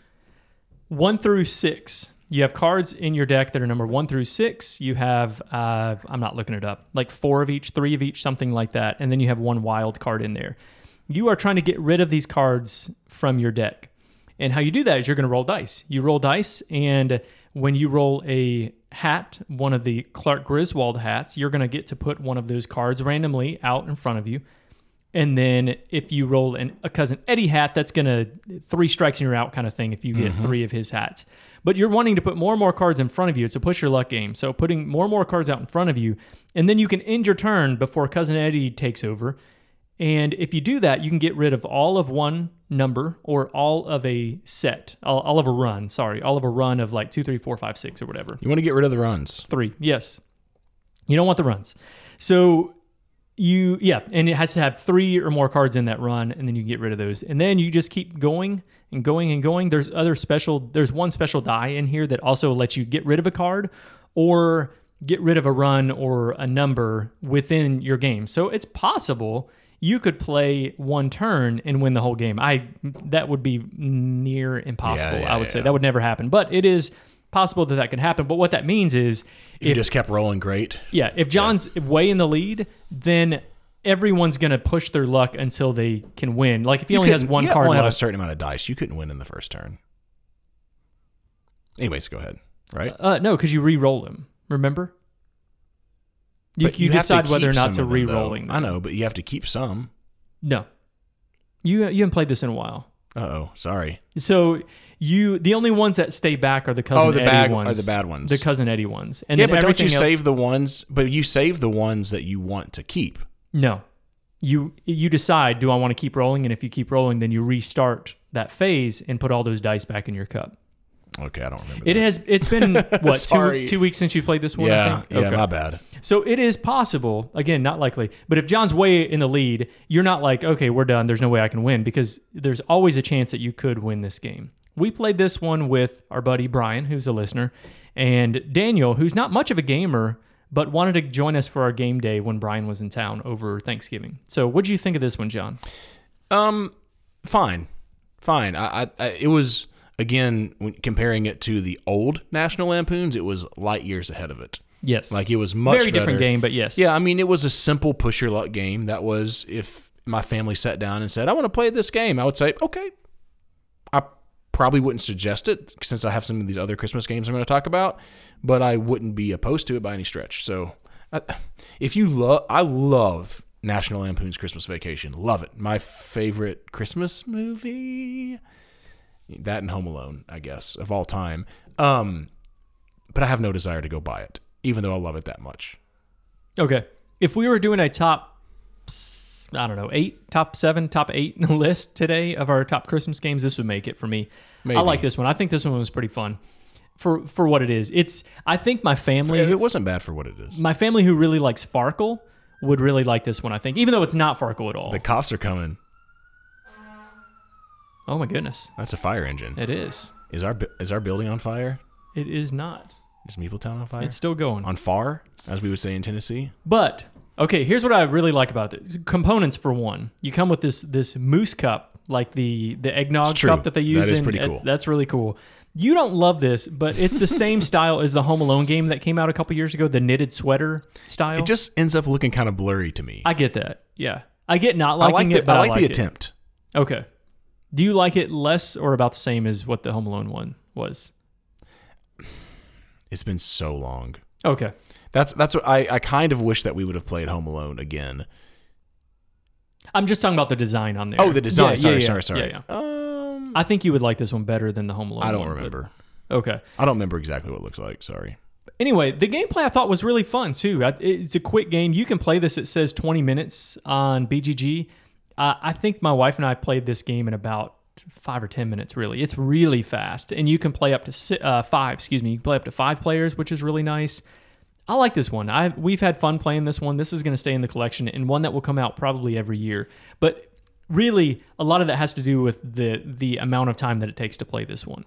1 through 6. You have cards in your deck that are number 1 through 6. You have uh, I'm not looking it up. Like 4 of each, 3 of each, something like that. And then you have one wild card in there. You are trying to get rid of these cards from your deck. And how you do that is you're going to roll dice. You roll dice, and when you roll a hat, one of the Clark Griswold hats, you're going to get to put one of those cards randomly out in front of you. And then if you roll an, a cousin Eddie hat, that's going to three strikes and you're out kind of thing if you get three of his hats. But you're wanting to put more and more cards in front of you. It's a push your luck game. So putting more and more cards out in front of you, and then you can end your turn before cousin Eddie takes over. And if you do that, you can get rid of all of one number or all of a set, all, all of a run. Sorry, all of a run of like two, three, four, five, six, or whatever. You want to get rid of the runs. Three, yes. You don't want the runs. So you, yeah, and it has to have three or more cards in that run, and then you get rid of those. And then you just keep going and going and going. There's other special, there's one special die in here that also lets you get rid of a card or get rid of a run or a number within your game. So it's possible you could play one turn and win the whole game. I that would be near impossible. Yeah, yeah, I would say that would never happen, but it is possible that that could happen. But what that means is You just kept rolling great. yeah, if John's way in the lead, then everyone's going to push their luck until they can win. Like if he only has one you card only have a certain amount of dice. You couldn't win in the first turn. Anyways, go ahead. Right? Uh, no, because you re-roll him. Remember? You, you, have decide whether or not to of them, re-rolling. I know, but you have to keep some. No, you you haven't played this in a while. Uh oh, sorry. So you the only ones that stay back are the cousin Oh, the Eddie bad ones. are the bad ones. The cousin Eddie ones. And yeah, then but don't you else- save the ones? But you save the ones that you want to keep. No. You you decide, do I want to keep rolling? And if you keep rolling, then you restart that phase and put all those dice back in your cup. Okay, I don't remember. It that. has it's been what two, two weeks since you played this one, I Yeah, think? yeah, my bad. So it is possible, again, not likely, but if John's way in the lead, you're not like, okay, we're done. There's no way I can win because there's always a chance that you could win this game. We played this one with our buddy Brian, who's a listener, and Daniel, who's not much of a gamer, but wanted to join us for our game day when Brian was in town over Thanksgiving. So what do you think of this one, John? Um, fine, fine. I, I, I it was again when comparing it to the old National Lampoons, it was light years ahead of it. Yes. Like it was much Very different game, but yes. Yeah, I mean, it was a simple push your luck game. That was if my family sat down and said, "I want to play this game," I would say, "Okay." I probably wouldn't suggest it since I have some of these other Christmas games I'm going to talk about, but I wouldn't be opposed to it by any stretch. So, I, if you love, I love National Lampoon's Christmas Vacation. Love it. My favorite Christmas movie. That and Home Alone, I guess, of all time. Um, but I have no desire to go buy it, even though I love it that much. Okay. If we were doing a top I don't know, eight, top seven, top eight list today of our top Christmas games, this would make it for me. Maybe. I like this one. I think this one was pretty fun for for what it is. It's I think my family It wasn't bad for what it is. my family who really likes Farkle would really like this one, I think, even though it's not Farkle at all. The cops are coming. Oh my goodness. That's a fire engine. It is. Is our bu- is our building on fire? It is not. Is Meepletown on fire? It's still going. on fire, as we would say in Tennessee. But okay, here's what I really like about it. Components for one. You come with this this moose cup, like the the eggnog It's true. cup that they use. That is in- pretty that's, cool. That's really cool. You don't love this, but it's the same style as the Home Alone game that came out a couple years ago, the knitted sweater style. It just ends up looking kind of blurry to me. I get that. Yeah, I get not I liking like it, the, but I like the it. attempt. Okay. Do you like it less or about the same as what the Home Alone one was? It's been so long. Okay. That's that's what I, I kind of wish that we would have played Home Alone again. I'm just talking about the design on there. Oh, the design. Yeah, sorry, yeah, sorry, sorry. Yeah, yeah. Um, I think you would like this one better than the Home Alone. I don't one, but- remember. Okay. I don't remember exactly what it looks like. Sorry. Anyway, the gameplay I thought was really fun too. It's a quick game. You can play this. It says 20 minutes on BGG. Uh, I think my wife and I played this game in about five or 10 minutes. Really, it's really fast, and you can play up to si- uh, five. Excuse me, you can play up to five players, which is really nice. I like this one. I we've had fun playing this one. This is going to stay in the collection and one that will come out probably every year. But really, a lot of that has to do with the the amount of time that it takes to play this one.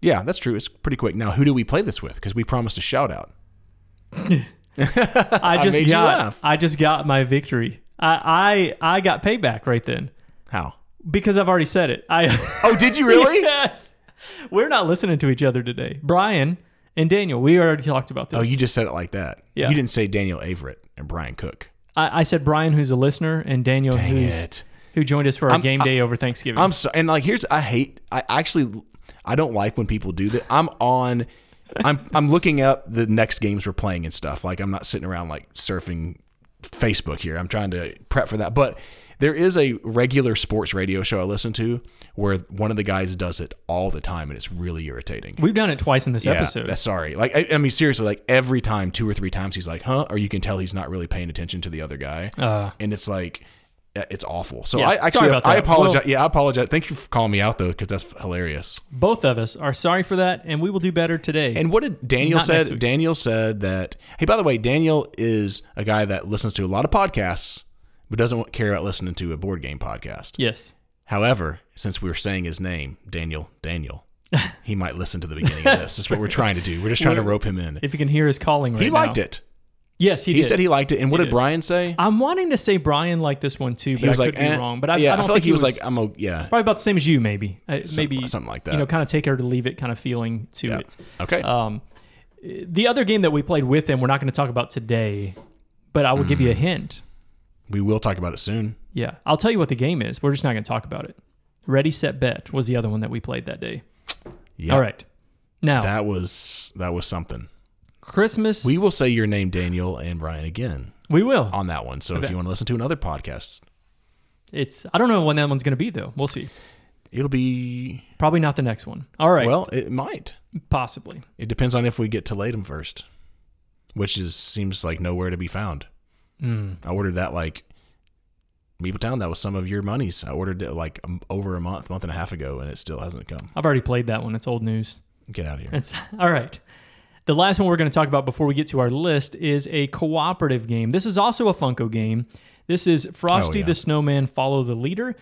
Yeah, that's true. It's pretty quick. Now, who do we play this with? Because we promised a shout out. I just you got. I just got my victory. I I I got payback right then How? because I've already said it. I Oh, did you really? yes. We're not listening to each other today. Brian and Daniel, we already talked about this. Oh, you just said it like that. Yeah. You didn't say Daniel Averett and Brian Cook. I, I said Brian, who's a listener, and Daniel, Dang who's it. who joined us for our I'm- game day over Thanksgiving. I'm sorry. And like, here's I hate. I actually I don't like when people do that. I'm on. I'm I'm looking up the next games we're playing and stuff. Like I'm not sitting around like surfing Facebook here. I'm trying to prep for that. But there is a regular sports radio show I listen to where one of the guys does it all the time, and it's really irritating. We've done it twice in this Yeah, episode. that's sorry. Like I, I mean, seriously, like every time, two or three times, he's like, "Huh," or you can tell he's not really paying attention to the other guy, Uh, and it's like, it's awful. So Yeah, I actually, I apologize. Well- yeah, I apologize. Thank you for calling me out though, because that's hilarious. both of us are sorry for that, and we will do better today. And what did Daniel Not said? Daniel said that. Hey, by the way, Daniel is a guy that listens to a lot of podcasts, but doesn't care about listening to a board game podcast. yes. However, since we were saying his name, Daniel, Daniel, he might listen to the beginning of this. That's what we're trying to do. We're just trying to We're- rope him in. If you can hear his calling right now. He now. liked it. Yes, he, He did. said he liked it. And what did did. Brian say? I'm wanting to say Brian liked this one too, but He was I like, could be eh. wrong. But I, yeah, I don't feel like think he was like, I'm a yeah, probably about the same as you, maybe. Uh, maybe something like that. You know, kind of take her to leave it kind of feeling to Yeah. it. okay. Um, the other game that we played with him, we're not going to talk about today, but I will give you Mm. a hint. we will talk about it soon. Yeah, I'll tell you what the game is. We're just not going to talk about it. Ready, set, bet was the other one that we played that day. Yeah, All right. Now, that was that was something. Christmas, We will say your name, Daniel and Ryan, again we will. on that one. So if you want to listen to another podcast, It's I don't know when that one's going to be though. We'll see. it'll be Probably not the next one. All right. well, it might. possibly. It depends on if we get to Latham first, which is seems like nowhere to be found. Mm. I ordered that like Meepletown. That was some of your monies. I ordered it like um, over a month, month and a half ago, and it still hasn't come. I've already played that one. It's old news. Get out of here. It's all right. The last one we're going to talk about before we get to our list is a cooperative game. This is also a Funko game. This is Frosty Oh, yeah. the Snowman Follow the Leader.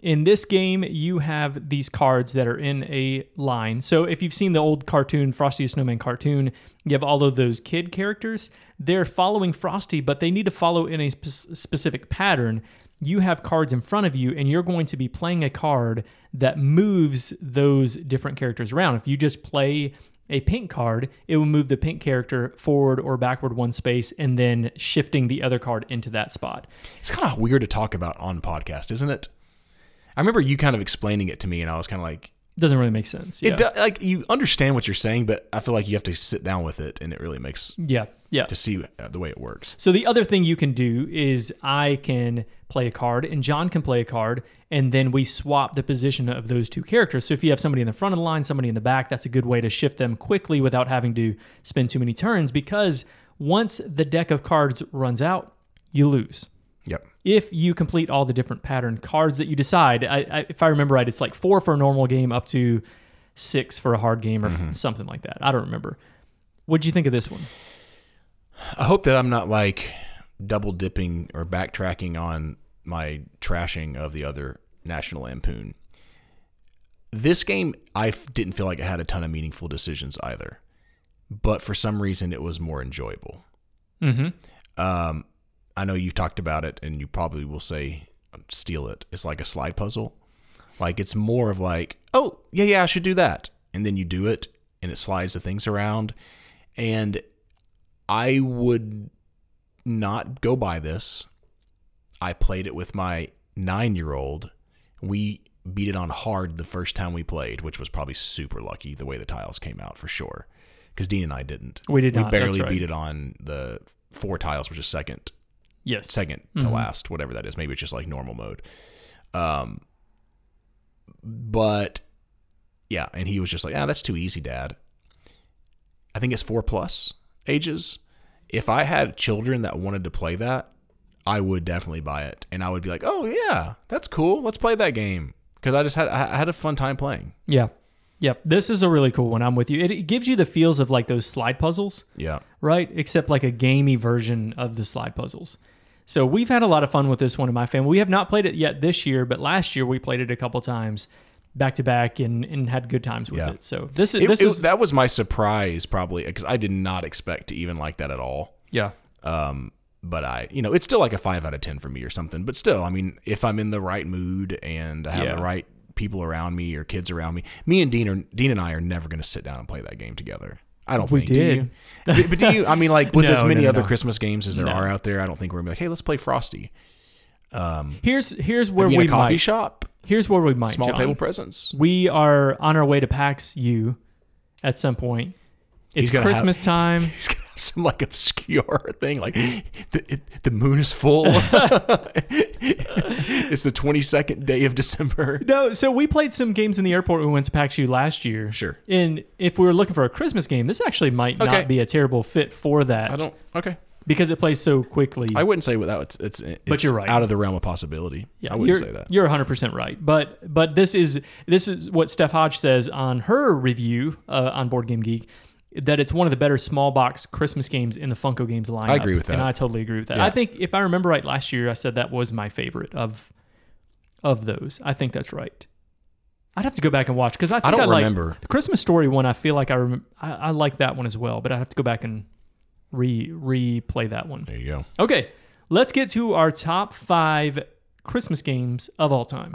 In this game, you have these cards that are in a line. So if you've seen the old cartoon, Frosty the Snowman cartoon, you have all of those kid characters. They're following Frosty, but they need to follow in a spe- specific pattern. You have cards in front of you, and you're going to be playing a card that moves those different characters around. If you just play a pink card, it will move the pink character forward or backward one space and then shifting the other card into that spot. It's kind of weird to talk about on podcast, isn't it? I remember you kind of explaining it to me, and I was kind of like, Doesn't really make sense. Yeah. it do, like you understand what you're saying, but I feel like you have to sit down with it, and it really makes yeah. Yeah. to see uh, the way it works. So the other thing you can do is I can play a card and John can play a card and then we swap the position of those two characters. So if you have somebody in the front of the line, somebody in the back, that's a good way to shift them quickly without having to spend too many turns because once the deck of cards runs out, you lose. Yep. if you complete all the different pattern cards that you decide. I, I, if I remember right, it's like four for a normal game, up to six for a hard game, or Mm-hmm. something like that. I don't remember. What'd you think of this one? I hope that I'm not like double dipping or backtracking on my trashing of the other National Lampoon. This game, I f- didn't feel like it had a ton of meaningful decisions either, but for some reason, it was more enjoyable. Mm-hmm. Um, I know you've talked about it, and you probably will say, steal it. It's like a slide puzzle. Like it's more of like, oh yeah, yeah, I should do that, and then you do it, and it slides the things around, and I would not go by this. I played it with my nine year old. We beat it on hard the first time we played, which was probably super lucky the way the tiles came out for sure. Because Dean and I didn't. We did We not, barely right. beat it on the four tiles, which is second, Yes. 2nd to last, whatever that is. Maybe it's just like normal mode. Um, but yeah, and he was just like, "Ah, that's too easy, Dad." I think it's four plus ages. If I had children that wanted to play that, I would definitely buy it, and I would be like, "Oh yeah, that's cool. Let's play that game." Because I just had I had a fun time playing. Yeah. Yep. This is a really cool one. I'm with you. It, it gives you the feels of like those slide puzzles, Yeah, right? Except like a gamey version of the slide puzzles. So we've had a lot of fun with this one in my family. We have not played it yet this year, but last year we played it a couple times back to back and, and had good times with Yeah. it. So this is It- this it- is that was my surprise probably because I did not expect to even like that at all. yeah. Um, but I, you know, it's still like a five out of ten for me or something. But still, I mean, if I'm in the right mood and I have Yeah. the right people around me or kids around me, me and Dean are Dean and I are never going to sit down and play that game together. I don't We think. Do did. you? but, do you? I mean, like with No, as many no, other no. Christmas games as there are out there, I don't think we're gonna be like, hey, let's play Frosty. Um, Here's here's where we coffee might shop, here's where we might small John. table presents. We are on our way to PAX U at some point. It's gonna have- Christmas time. He's gonna have some like obscure thing, like the, it, the moon is full. it's the twenty second day of December. No, so we played some games in the airport when we went to PAX U last year. Sure. And if we were looking for a Christmas game, this actually might Okay. not be a terrible fit for that I don't. Okay. because it plays so quickly. I wouldn't say without it's it's, it's But you're right. out of the realm of possibility. yeah, I wouldn't say that. You're 100% right. But but this is this is what Steph Hodge says on her review uh, on Board Game Geek that it's one of the better small box Christmas games in the Funko Games lineup. I agree with that. And I totally agree with that. Yeah. I think if I remember right last year I said that was my favorite of of those. I think that's right. I'd have to go back and watch because I think don't like- remember. the Christmas Story one. I feel like I, rem- I I like that one as well, but I have to go back and re replay that one. There you go. Okay, let's get to our top five Christmas games of all time.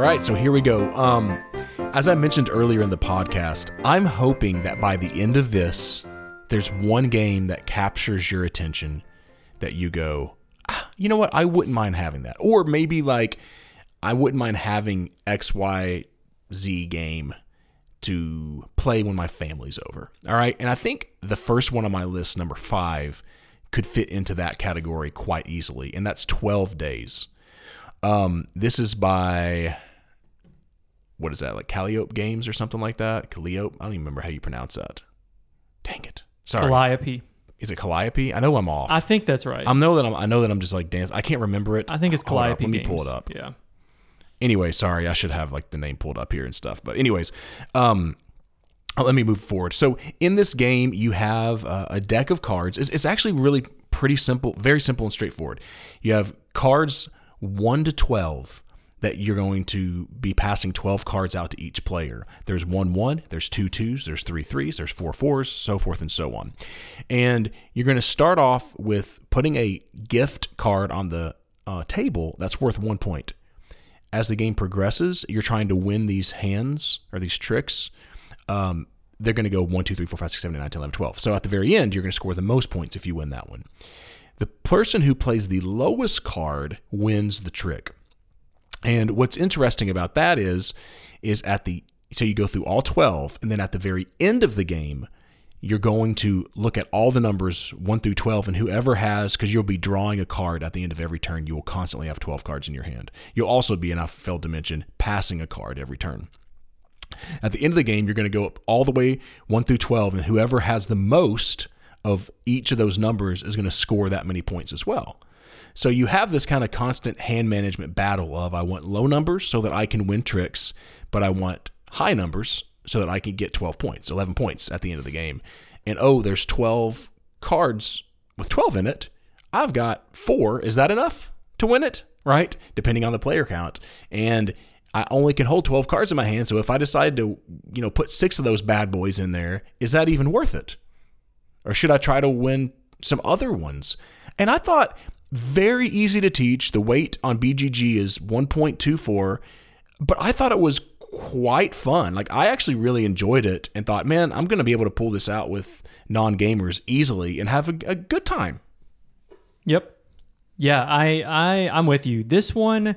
Right, so here we go. Um, as I mentioned earlier in the podcast, I'm hoping that by the end of this, there's one game that captures your attention that you go, ah, you know what? I wouldn't mind having that. Or maybe like, I wouldn't mind having XYZ game to play when my family's over. All right. And I think the first one on my list, number five, could fit into that category quite easily. And that's 12 Days. Um, this is by what is that like Calliope Games or something like that? Calliope. I don't even remember how you pronounce that. Dang it. Sorry. Calliope. Is it Calliope? I know I'm off. I think that's right. I know that I'm. I know that I'm just like dance. I can't remember it. I think it's Hold Calliope. Let me pull it up. Yeah. Anyway, sorry. I should have like the name pulled up here and stuff. But anyways, um, let me move forward. So in this game, you have uh, a deck of cards. It's, it's actually really pretty simple, very simple and straightforward. You have cards one to twelve that you're going to be passing 12 cards out to each player. There's one one, there's two twos, there's three threes, there's four fours, so forth and so on. And you're going to start off with putting a gift card on the uh, table that's worth one point as the game progresses, you're trying to win these hands or these tricks. Um, they're going to go 1, 2, 3, 4, 5, 6, 7, 8, 9, 10, 11, 12. So at the very end, you're going to score the most points if you win that one. The person who plays the lowest card wins the trick. And what's interesting about that is, is at the so you go through all 12, and then at the very end of the game, you're going to look at all the numbers 1 through 12 and whoever has because you'll be drawing a card at the end of every turn you will constantly have 12 cards in your hand. You'll also be and i failed to mention passing a card every turn. At the end of the game you're going to go up all the way 1 through 12 and whoever has the most of each of those numbers is going to score that many points as well so you have this kind of constant hand management battle of I want low numbers so that I can win tricks, but I want high numbers so that I can get 12 points, 11 points at the end of the game. And oh, there's 12 cards with 12 in it. I've got four. Is that enough to win it? Right? Depending on the player count. And I only can hold 12 cards in my hand. So if I decide to, you know, put six of those bad boys in there, is that even worth it? Or should I try to win some other ones? And I thought very easy to teach. The weight on BGG is 1.24, but I thought it was quite fun. Like I actually really enjoyed it and thought, man, I'm going to be able to pull this out with non-gamers easily and have a, a good time. Yep. Yeah, I I I'm with you. This one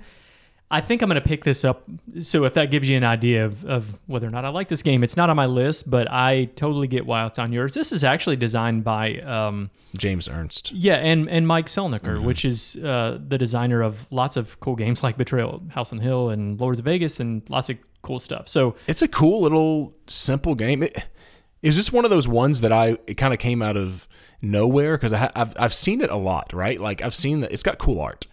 I think I'm going to pick this up. So if that gives you an idea of, of whether or not I like this game, it's not on my list, but I totally get why it's on yours. This is actually designed by um, James Ernst. Yeah, and and Mike Selinker, mm-hmm. which is uh, the designer of lots of cool games like Betrayal, House on Hill, and Lords of Vegas, and lots of cool stuff. So it's a cool little simple game. It, is this one of those ones that I it kind of came out of nowhere because I've I've seen it a lot, right? Like I've seen that it's got cool art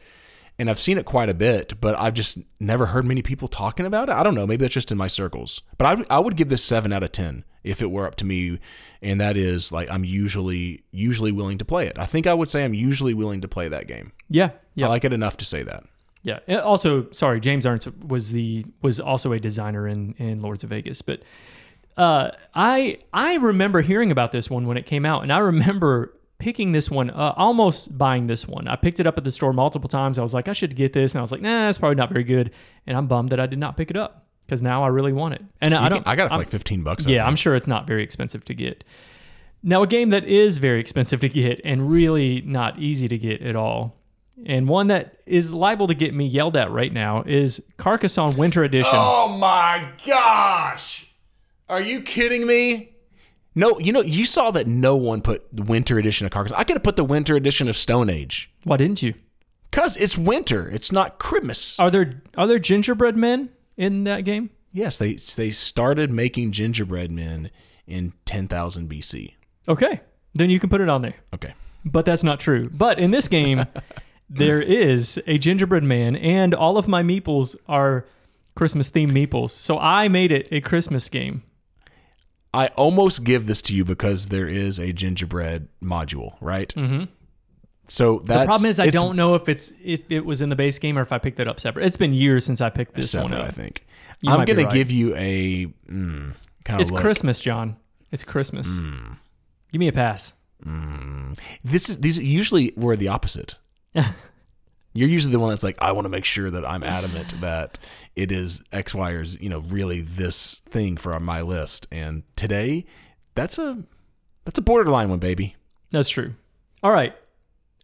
and I've seen it quite a bit, but I've just never heard many people talking about it. I don't know, maybe that's just in my circles. But I, I would give this seven out of ten if it were up to me, and that is like I'm usually usually willing to play it. I think I would say I'm usually willing to play that game. Yeah, yeah, I like it enough to say that. Yeah. Also, sorry, James Ernst was the was also a designer in in Lords of Vegas, but uh, I I remember hearing about this one when it came out, and I remember picking this one, uh, almost buying this one. I picked it up at the store multiple times. I was like, I should get this, and I was like, Nah, it's probably not very good. And I'm bummed that I did not pick it up because now I really want it. And you I don't. Can, I got it for I'm, like fifteen bucks. Yeah, I'm sure it's not very expensive to get. Now, a game that is very expensive to get and really not easy to get at all, and one that is liable to get me yelled at right now is Carcassonne Winter Edition. Oh my gosh! Are you kidding me? No, you know, you saw that no one put the winter edition of Carcassonne. I could have put the winter edition of Stone Age. Why didn't you? Cause it's winter. It's not Christmas. Are there are there gingerbread men in that game? Yes, they they started making gingerbread men in 10,000 BC. Okay, then you can put it on there. Okay, but that's not true. But in this game, there is a gingerbread man, and all of my meeples are Christmas themed meeples. So I made it a Christmas game. I almost give this to you because there is a gingerbread module, right? Mm-hmm. So the problem is I don't know if it's if it was in the base game or if I picked it up separate. It's been years since I picked this separate, one up. I think you I'm right. to give you a mm, kind of. It's look. Christmas, John. It's Christmas. Mm. Give me a pass. Mm. This is these usually were the opposite. You're usually the one that's like, I want to make sure that I'm adamant that it is X, Y, or Z, you know, really this thing for my list. And today, that's a that's a borderline one, baby. That's true. All right,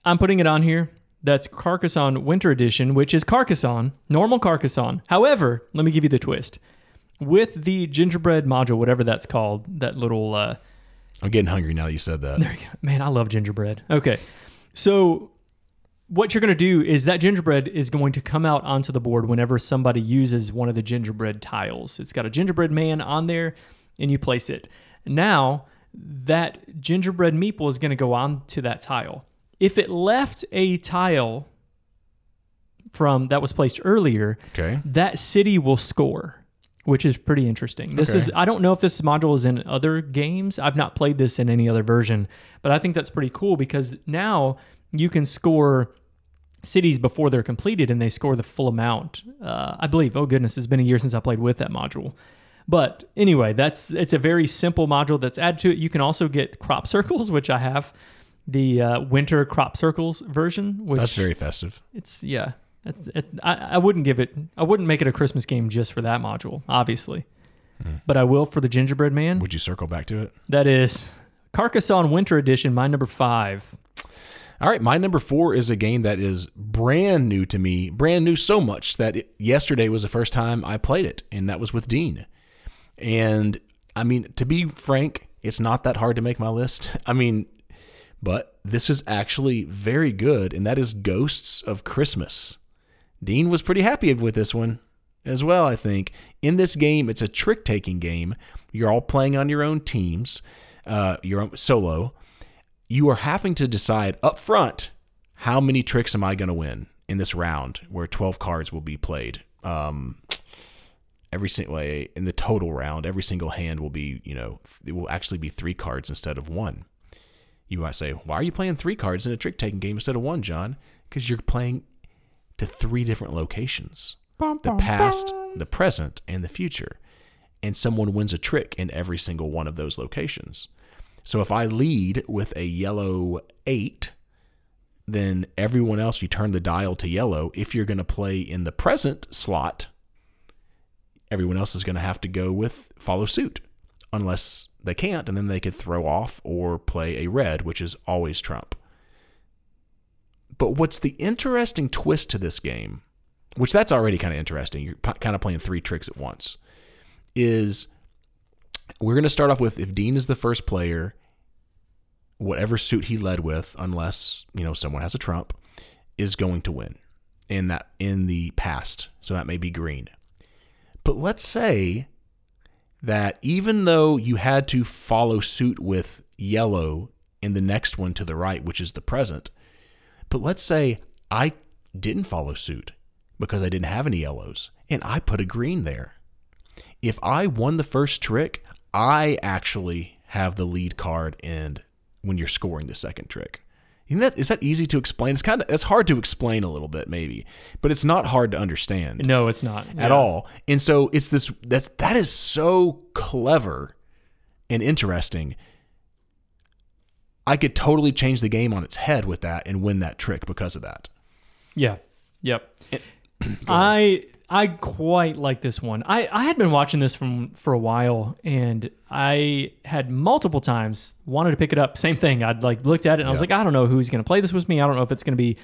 I'm putting it on here. That's Carcassonne Winter Edition, which is Carcassonne, normal Carcassonne. However, let me give you the twist. With the gingerbread module, whatever that's called, that little. Uh, I'm getting hungry now that you said that. There you go. Man, I love gingerbread. Okay, so what you're going to do is that gingerbread is going to come out onto the board whenever somebody uses one of the gingerbread tiles. It's got a gingerbread man on there, and you place it. Now, that gingerbread meeple is going to go on to that tile. If it left a tile from that was placed earlier, okay. that city will score, which is pretty interesting. This okay. is I don't know if this module is in other games. I've not played this in any other version, but I think that's pretty cool because now you can score cities before they're completed and they score the full amount. Uh, I believe. Oh goodness, it's been a year since I played with that module. But anyway, that's it's a very simple module that's added to it. You can also get crop circles, which I have the uh, winter crop circles version. Which that's very festive. It's yeah. That's, it, I, I wouldn't give it. I wouldn't make it a Christmas game just for that module, obviously. Mm. But I will for the gingerbread man. Would you circle back to it? That is Carcassonne Winter Edition, my number five. All right, my number four is a game that is brand new to me, brand new so much that it, yesterday was the first time I played it, and that was with Dean. And I mean, to be frank, It's not that hard to make my list. I mean, but this is actually very good, and that is Ghosts of Christmas. Dean was pretty happy with this one as well, I think. In this game, it's a trick taking game. You're all playing on your own teams, uh, your own solo. You are having to decide up front how many tricks am I going to win in this round where 12 cards will be played. Um, every single way in the total round, every single hand will be, you know, it will actually be three cards instead of one. You might say, why are you playing three cards in a trick taking game instead of one, John? Because you're playing to three different locations the past, the present, and the future. And someone wins a trick in every single one of those locations. So if I lead with a yellow eight, then everyone else, you turn the dial to yellow. If you're going to play in the present slot, everyone else is going to have to go with follow suit, unless they can't, and then they could throw off or play a red, which is always trump. But what's the interesting twist to this game, which that's already kind of interesting, you're kind of playing three tricks at once, is we're going to start off with if Dean is the first player, whatever suit he led with, unless, you know, someone has a trump, is going to win in that in the past. So that may be green. But let's say that even though you had to follow suit with yellow in the next one to the right, which is the present, but let's say I didn't follow suit because I didn't have any yellows and I put a green there. If I won the first trick, I actually have the lead card and when you're scoring the second trick. Isn't that is that easy to explain? It's kind of it's hard to explain a little bit maybe, but it's not hard to understand No, it's not at all. And so it's this that's that is so clever and interesting. I could totally change the game on its head with that and win that trick because of that. Yeah. Yep. I I quite like this one. I, I had been watching this from for a while and I had multiple times wanted to pick it up. Same thing. I'd like looked at it and I was like, I don't know who's gonna play this with me. I don't know if it's gonna be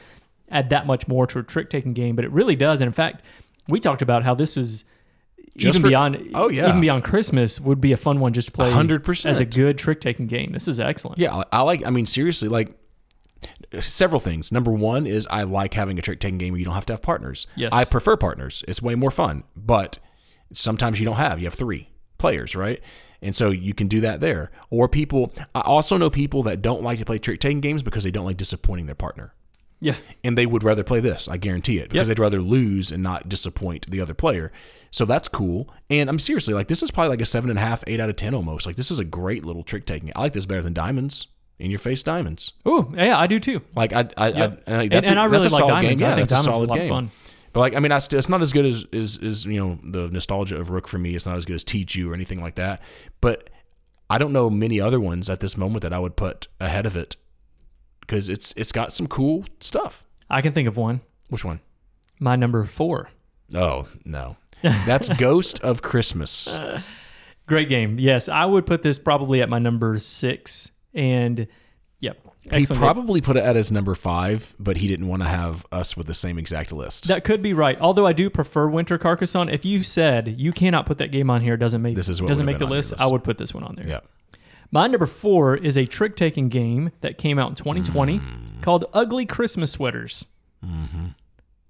add that much more to a trick taking game, but it really does. And in fact, we talked about how this is Just even for- beyond Oh, yeah. even beyond Christmas would be a fun one just to play 100%. as a good trick taking game. This is excellent. Yeah, I like I mean seriously like several things. Number 1 is I like having a trick taking game where you don't have to have partners. Yes. I prefer partners. It's way more fun, but sometimes you don't have. You have 3 players, right? And so you can do that there. Or people I also know people that don't like to play trick taking games because they don't like disappointing their partner. Yeah. and they would rather play this. I guarantee it because Yep. they'd rather lose and not disappoint the other player. So that's cool. And I'm seriously like this is probably like a seven and a half, eight out of ten almost. Like this is a great little trick taking. I like this better than diamonds. In your face diamonds. Oh, yeah, I do too. Like I, I, Yep. I, and And, that's and a, I that's really a like solid diamonds. game. Yeah, I think that's a is a solid lot game. of fun. But like I mean, I still, it's not as good as is is you know the nostalgia of Rook for me. It's not as good as Tichu or anything like that. But I don't know many other ones at this moment that I would put ahead of it because it's it's got some cool stuff. I can think of one. Which one? My number four. Oh no, that's Ghost of Christmas. Great game. Yes, I would put this probably at my number six. And yep, He probably put it at his number five, but he didn't want to have us with the same exact list. that could be right. Although I do prefer Winter Carcassonne. If you said you cannot put that game on here, doesn't make This is doesn't make the been on your list, list. I would put this one on there. Yeah. My number four is a trick taking game that came out in 2020 Mm. called Ugly Christmas Sweaters.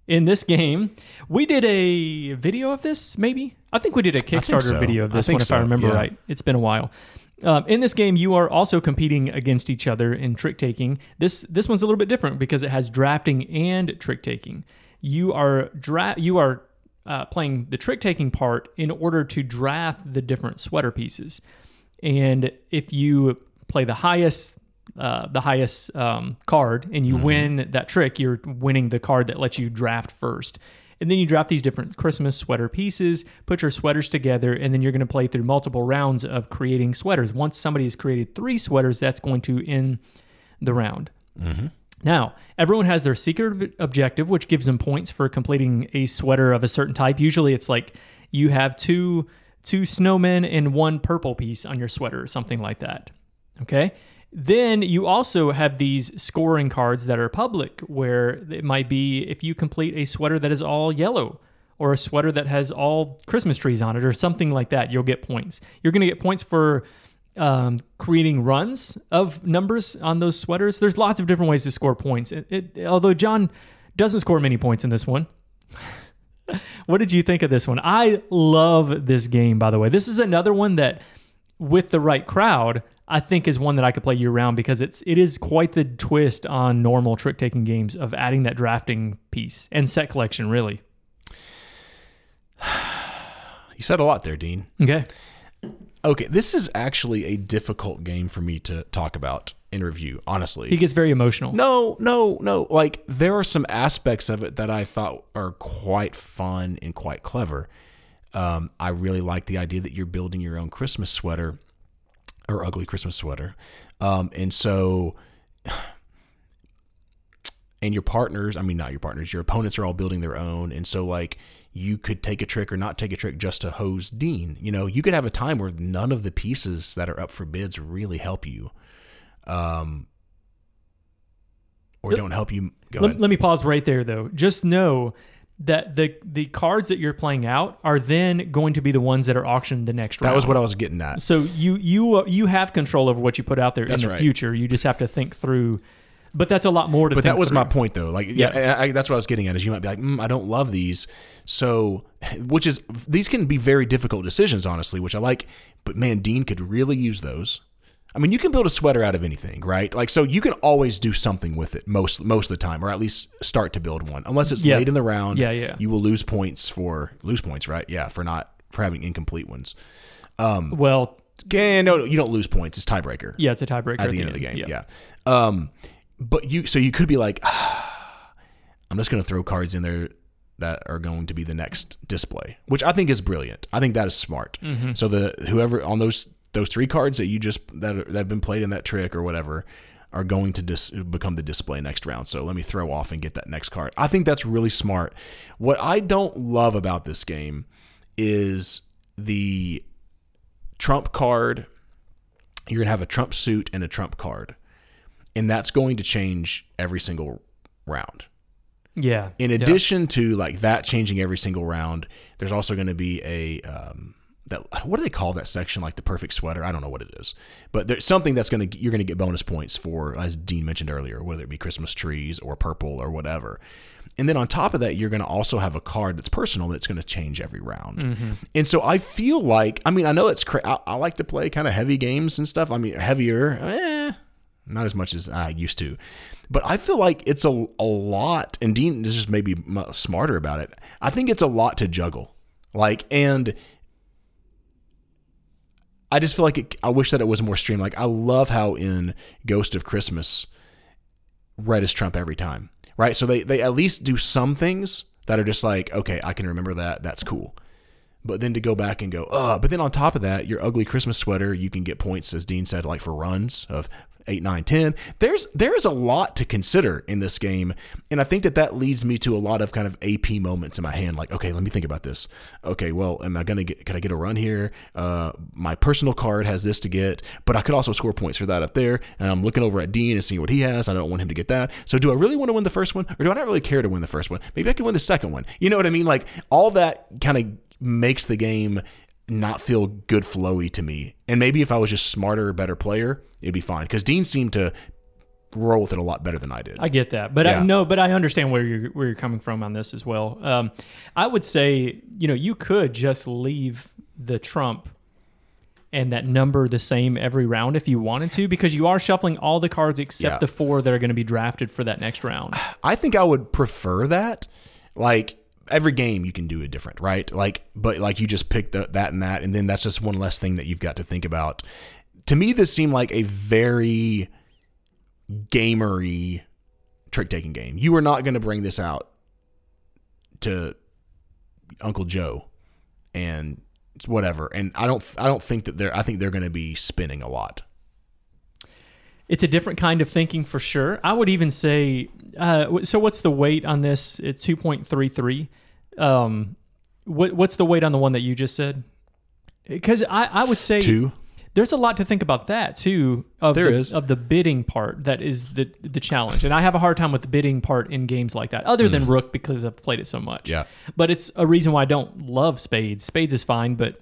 In this game, we did a video of this, maybe? I think we did a Kickstarter so. video of this one, if I remember yeah. right. It's been a while. Um, in this game, you are also competing against each other in trick taking. This this one's a little bit different because it has drafting and trick taking. You are dra- you are uh, playing the trick taking part in order to draft the different sweater pieces. And if you play the highest uh, the highest um, card and you win that trick, you're winning the card that lets you draft first. And then you drop these different Christmas sweater pieces, put your sweaters together, and then you're going to play through multiple rounds of creating sweaters. Once somebody has created three sweaters, that's going to end the round. Mm-hmm. Now, everyone has their secret objective, which gives them points for completing a sweater of a certain type. Usually, it's like you have two two snowmen and one purple piece on your sweater, or something like that. Okay. Then you also have these scoring cards that are public, where it might be if you complete a sweater that is all yellow, or a sweater that has all Christmas trees on it, or something like that, you'll get points. You're going to get points for um, creating runs of numbers on those sweaters. There's lots of different ways to score points. It, it, although John doesn't score many points in this one. what did you think of this one? I love this game, by the way. This is another one that, with the right crowd, I think is one that I could play year round because it's it is quite the twist on normal trick taking games of adding that drafting piece and set collection. Really, You said a lot there, Dean. okay. Okay, this is actually a difficult game for me to talk about in review, honestly. He gets very emotional. No, no, no. Like there are some aspects of it that I thought are quite fun and quite clever. Um, I really like the idea that you're building your own Christmas sweater or ugly Christmas sweater, um, and so and your partners. I mean, not your partners. Your opponents are all building their own, and so like you could take a trick or not take a trick just to hose Dean. You know, you could have a time where none of the pieces that are up for bids really help you. Um, or don't help you. Go Let, let me pause right there, though. Just know that the the cards that you're playing out are then going to be the ones that are auctioned the next round. That was what I was getting at. So you you uh, you have control over what you put out there That's in the right. future. You just have to think through. But that's a lot more to. But that was through. my point, though. Like, yeah, and I, that's what I was getting at. Is you might be like, mm, I don't love these, so which is these can be very difficult decisions, honestly. Which I like, but man, Dean could really use those. I mean, you can build a sweater out of anything, right? Like, so you can always do something with it most most of the time, or at least start to build one. Unless it's Yeah. late in the round, Yeah, yeah. you will lose points for lose points, right? Yeah, for not for having incomplete ones. Well, Yeah, no, you don't lose points. It's tiebreaker yeah, it's a tiebreaker at the end of the game. Yeah. Um, but you so you could be like, I'm just going to throw cards in there that are going to be the next display, which I think is brilliant. I think that is smart. So the whoever on those those three cards that you just that that have been played in that trick or whatever are going to dis- become the display next round. So let me throw off and get that next card. I think that's really smart. What I don't love about this game is the trump card. You're going to have a trump suit and a trump card. And that's going to change every single round. yeah. In yeah. addition to like that changing every single round, there's also going to be a um, that what do they call that section? Like the perfect sweater? I don't know what it is, but there's something that's going to you're going to get bonus points for, as Dean mentioned earlier, whether it be Christmas trees or purple or whatever. And then on top of that, you're going to also have a card that's personal that's going to change every round. And so I feel like, I mean, I know it's cra- I, I like to play kind of heavy games and stuff. I mean, heavier, eh, not as much as I used to, but I feel like it's a, a lot. And Dean is just maybe smarter about it. I think it's a lot to juggle. Like, and I just feel like it, I wish that it was more streamed. Like, I love how in Ghost of Christmas, red is Trump every time, right? So they they at least do some things that are just like, okay, I can remember that. That's cool. But then to go back and go, uh, but then on top of that, your ugly Christmas sweater, you can get points, as Dean said, like for runs of eight, nine, ten. There's there is a lot to consider in this game, and I think that that leads me to a lot of kind of AP moments in my hand. Like, okay, let me think about this. Okay, well, am I gonna get? Can I get a run here? Uh, my personal card has this to get, but I could also score points for that up there. And I'm looking over at Dean and seeing what he has. I don't want him to get that. So do I really want to win the first one, or do I not really care to win the first one? Maybe I can win the second one. You know what I mean? Like all that kind of makes the game not feel good flowy to me. And maybe if I was just smarter, better player, it'd be fine. Because Dean seemed to roll with it a lot better than I did. I get that, but Yeah. I no, but I understand where you're where you're coming from on this as well. Um, I would say you know you could just leave the trump and that number the same every round if you wanted to, because you are shuffling all the cards except Yeah. the four that are going to be drafted for that next round. I think I would prefer that. Like every game you can do it different, right? Like but like you just pick the, that and that and then that's just one less thing that you've got to think about. To me this seemed like a very gamery trick taking game. You are not going to bring this out to Uncle Joe and whatever. And I don't I don't think that they're I think they're going to be spinning a lot. It's a different kind of thinking for sure. I would even say. Uh, so what's the weight on this? It's two point three three. Um, what what's the weight on the one that you just said? Because I, I would say 2 there's a lot to think about that too. Of There the, is. of the bidding part that is the the challenge, and I have a hard time with the bidding part in games like that. Other than Rook because I've played it so much. Hmm. Yeah. but it's a reason why I don't love Spades. Spades is fine, but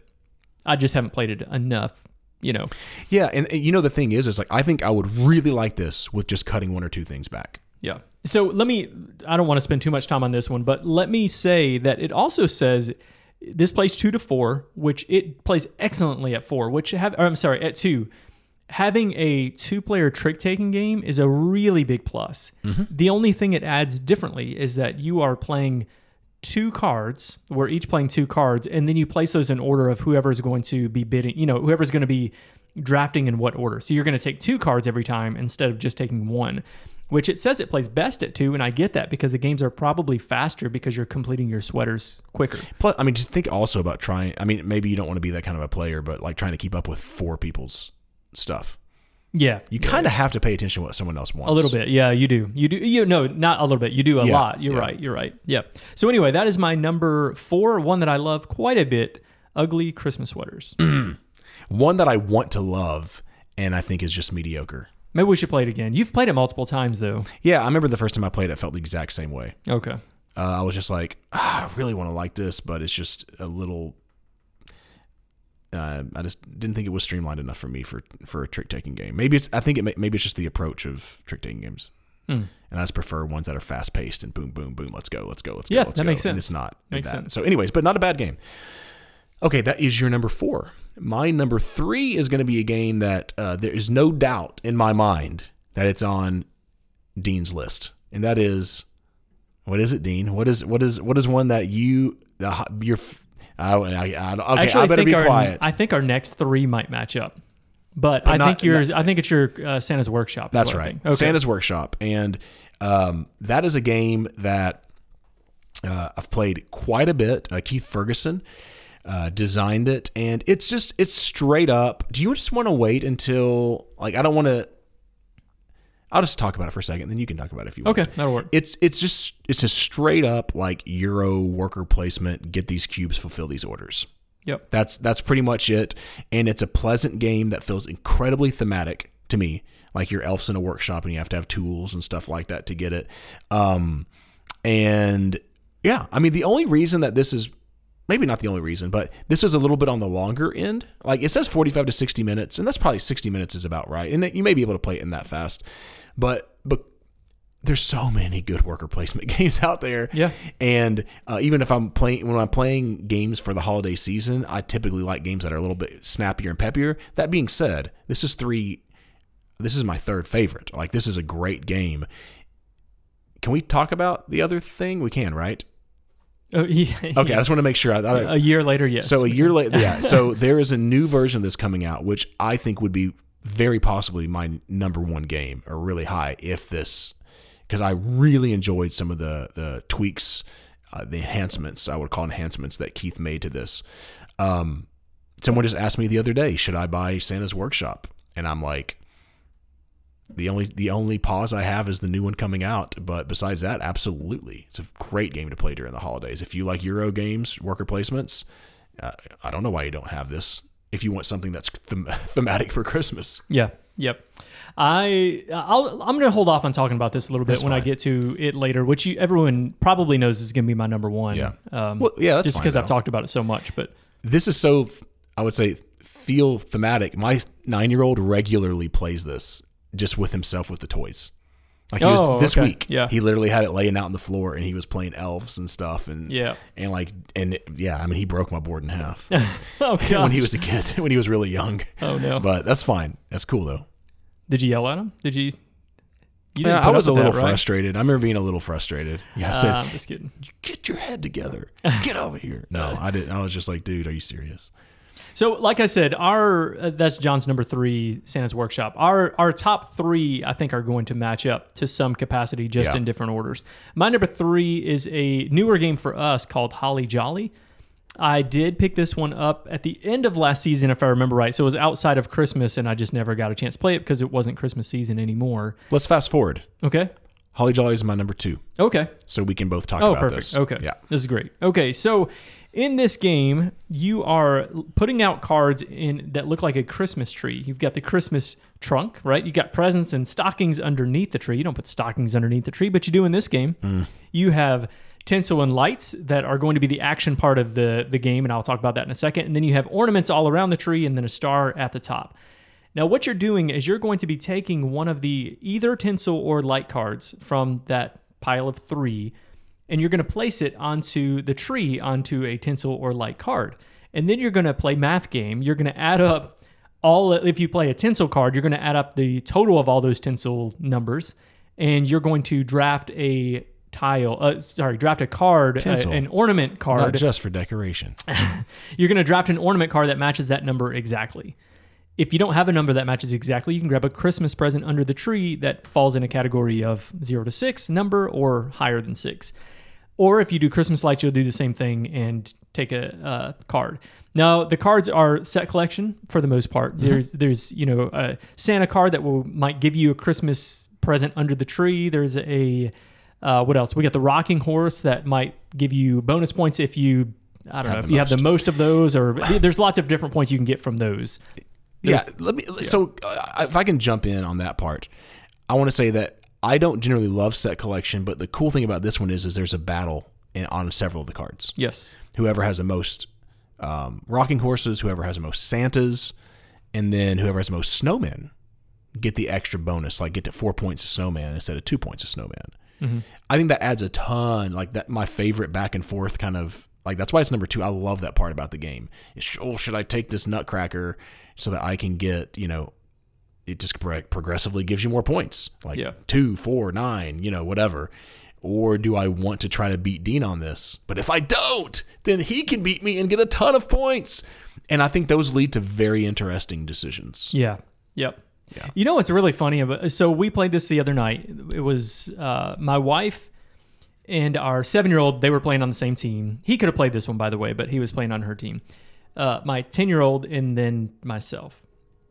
I just haven't played it enough you know. Yeah, and, and you know the thing is, is like I think I would really like this with just cutting one or two things back. Yeah. So let me, I don't want to spend too much time on this one, but let me say that it also says this plays two to four, which it plays excellently at four, which have, or I'm sorry, at two. Having a two player trick taking game is a really big plus. Mm-hmm. The only thing it adds differently is that you are playing two cards, we're each playing two cards, and then you place those in order of whoever's going to be bidding, you know, whoever's going to be drafting in what order. So you're going to take two cards every time instead of just taking one, which it says it plays best at two. And I get that because the games are probably faster because you're completing your sweaters quicker. Plus, I mean, just think also about trying. I mean, maybe you don't want to be that kind of a player, but like trying to keep up with four people's stuff. Yeah. You kind of have to pay attention to what someone else wants. A little bit, yeah, you do. You do. You no, not a little bit. You do a Yeah, lot. You're yeah. right. You're right. Yeah. So anyway, that is my number four. One that I love quite a bit. Ugly Christmas sweaters. One that I want to love and I think is just mediocre. Maybe we should play it again. You've played it multiple times though. Yeah, I remember the first time I played it, it felt the exact same way. Okay. Uh, I was just like, ah, I really want to like this, but it's just a little. Uh, I just didn't think it was streamlined enough for me for for a trick taking game. Maybe it's I think it may, maybe it's just the approach of trick taking games, Hmm. and I just prefer ones that are fast paced and boom boom boom. Let's go, let's go, let's go. Yeah, let's that go. makes And sense. it's not Makes that. sense. So, anyways, but not a bad game. Okay, that is your number four. My number three is going to be a game that uh, there is no doubt in my mind that it's on Dean's list, and that is what is it, Dean? What is what is what is one that you the your I, I, I, okay, Actually, I better think be our, quiet. I think our next three might match up, but, I not- think yours. I think it's your uh, Santa's Workshop. That's right. Okay. Santa's Workshop, and um, that is a game that uh, I've played quite a bit. Uh, Keith Ferguson uh, designed it, and it's just it's straight up. Do you just want to wait until like I don't want to? I'll just talk about it for a second, then you can talk about it if you want. Okay, that'll work. It's it's just it's a straight up like Euro worker placement. Get these cubes, fulfill these orders. Yep. That's that's pretty much it. And it's a pleasant game that feels incredibly thematic to me. Like your elves in a workshop and you have to have tools and stuff like that to get it. Um, and yeah, I mean the only reason that this is maybe not the only reason, but this is a little bit on the longer end. Like it says 45 to 60 minutes, and that's probably 60 minutes is about right. And you may be able to play it in that fast. But but there's so many good worker placement games out there. Yeah. And uh, even if I'm playing when I'm playing games for the holiday season, I typically like games that are a little bit snappier and peppier. That being said, this is three. This is my third favorite. Like this is a great game. Can we talk about the other thing? We can, right? Oh, yeah, Okay, I just want to make sure. I, I, A year later, yes. so a year later, yeah. So there is a new version of this coming out, which I think would be very possibly my number one game or really high if this, because I really enjoyed some of the the tweaks, uh, the enhancements I would call enhancements that Keith made to this. Um, someone just asked me the other day, should I buy Santa's Workshop? And I'm like, the only the only pause I have is the new one coming out. But besides that, absolutely, it's a great game to play during the holidays. If you like Euro games, worker placements, uh, I don't know why you don't have this. If you want something that's them- thematic for Christmas, Yeah. Yep. I I'll, I'm going to hold off on talking about this a little bit That's when I get to it later, which you, everyone probably knows is going to be my number one. Yeah. Um, Well, yeah, that's just fine, because I've talked about it so much. But this is so I would say feel thematic. My nine year old regularly plays this just with himself with the toys. Like he was Oh, this okay. week, Yeah. he literally had it laying out on the floor, and he was playing elves and stuff, and Yeah. and like and yeah, I mean he broke my board in half oh god, when he was a kid, when he was really young. oh no, But that's fine. That's cool though. did you yell at him? Did you? Yeah, I was a with that, little right? frustrated. I remember being a little frustrated. Yeah, I said, Uh, I'm just kidding. "Get your head together. Get over here." No, I didn't. I was just like, "Dude, are you serious?" So, like I said, our uh, that's John's number three, Santa's Workshop. Our our top three, I think, are going to match up to some capacity, just Yeah. in different orders. My number three is a newer game for us called Holly Jolly. I did pick this one up at the end of last season, if I remember right. So it was outside of Christmas, and I just never got a chance to play it because it wasn't Christmas season anymore. Let's fast forward. Okay. Holly Jolly is my number two, Okay. so we can both talk Oh, about perfect. this. Okay. Yeah. This is great. Okay, so in this game, you are putting out cards in that look like a Christmas tree. You've got the Christmas trunk, right? You got presents and stockings underneath the tree. You don't put stockings underneath the tree, but you do in this game. Mm. You have tinsel and lights that are going to be the action part of the the game, and I'll talk about that in a second. And then you have ornaments all around the tree, and then a star at the top. Now, what you're doing is you're going to be taking one of the either tinsel or light cards from that pile of three, and you're going to place it onto the tree onto a tinsel or light card. And then you're going to play math game. You're going to add up all, if you play a tinsel card, you're going to add up the total of all those tinsel numbers, and you're going to draft a tile, uh, sorry, draft a card, a- an ornament card Not just for decoration. You're going to draft an ornament card that matches that number exactly. If you don't have a number that matches exactly, you can grab a Christmas present under the tree that falls in a category of zero to six number or higher than six. Or if you do Christmas lights, you'll do the same thing and take a uh, card. Now the cards are set collection for the most part. There's there's you know a Santa card that will might give you a Christmas present under the tree. There's a uh, what else? We got the rocking horse that might give you bonus points if you I don't Have know if you have the most. most of those, or there's lots of different points you can get from those. yeah, let me. So, uh, if I can jump in on that part, I want to say that I don't generally love set collection, but the cool thing about this one is, is there's a battle in, on several of the cards. Yes. Whoever has the most um, rocking horses, whoever has the most Santas, and then whoever has the most snowmen get the extra bonus, like get to four points of snowman instead of two points of snowman. I think that adds a ton. Like that, my favorite back and forth kind of like that's why it's number two. I love that part about the game. Is oh, should I take this nutcracker so that I can get you know it just pro- progressively gives you more points, like Yeah. two, four, nine, you know, whatever. Or do I want to try to beat Dean on this? But if I don't, then he can beat me and get a ton of points. And I think those lead to very interesting decisions. Yeah. Yep. Yeah. You know what's really funny about so we played this the other night. It was uh, my wife and our seven year old. They were playing on the same team. He could have played this one by the way, but he was playing on her team. Uh, my ten year old and then myself.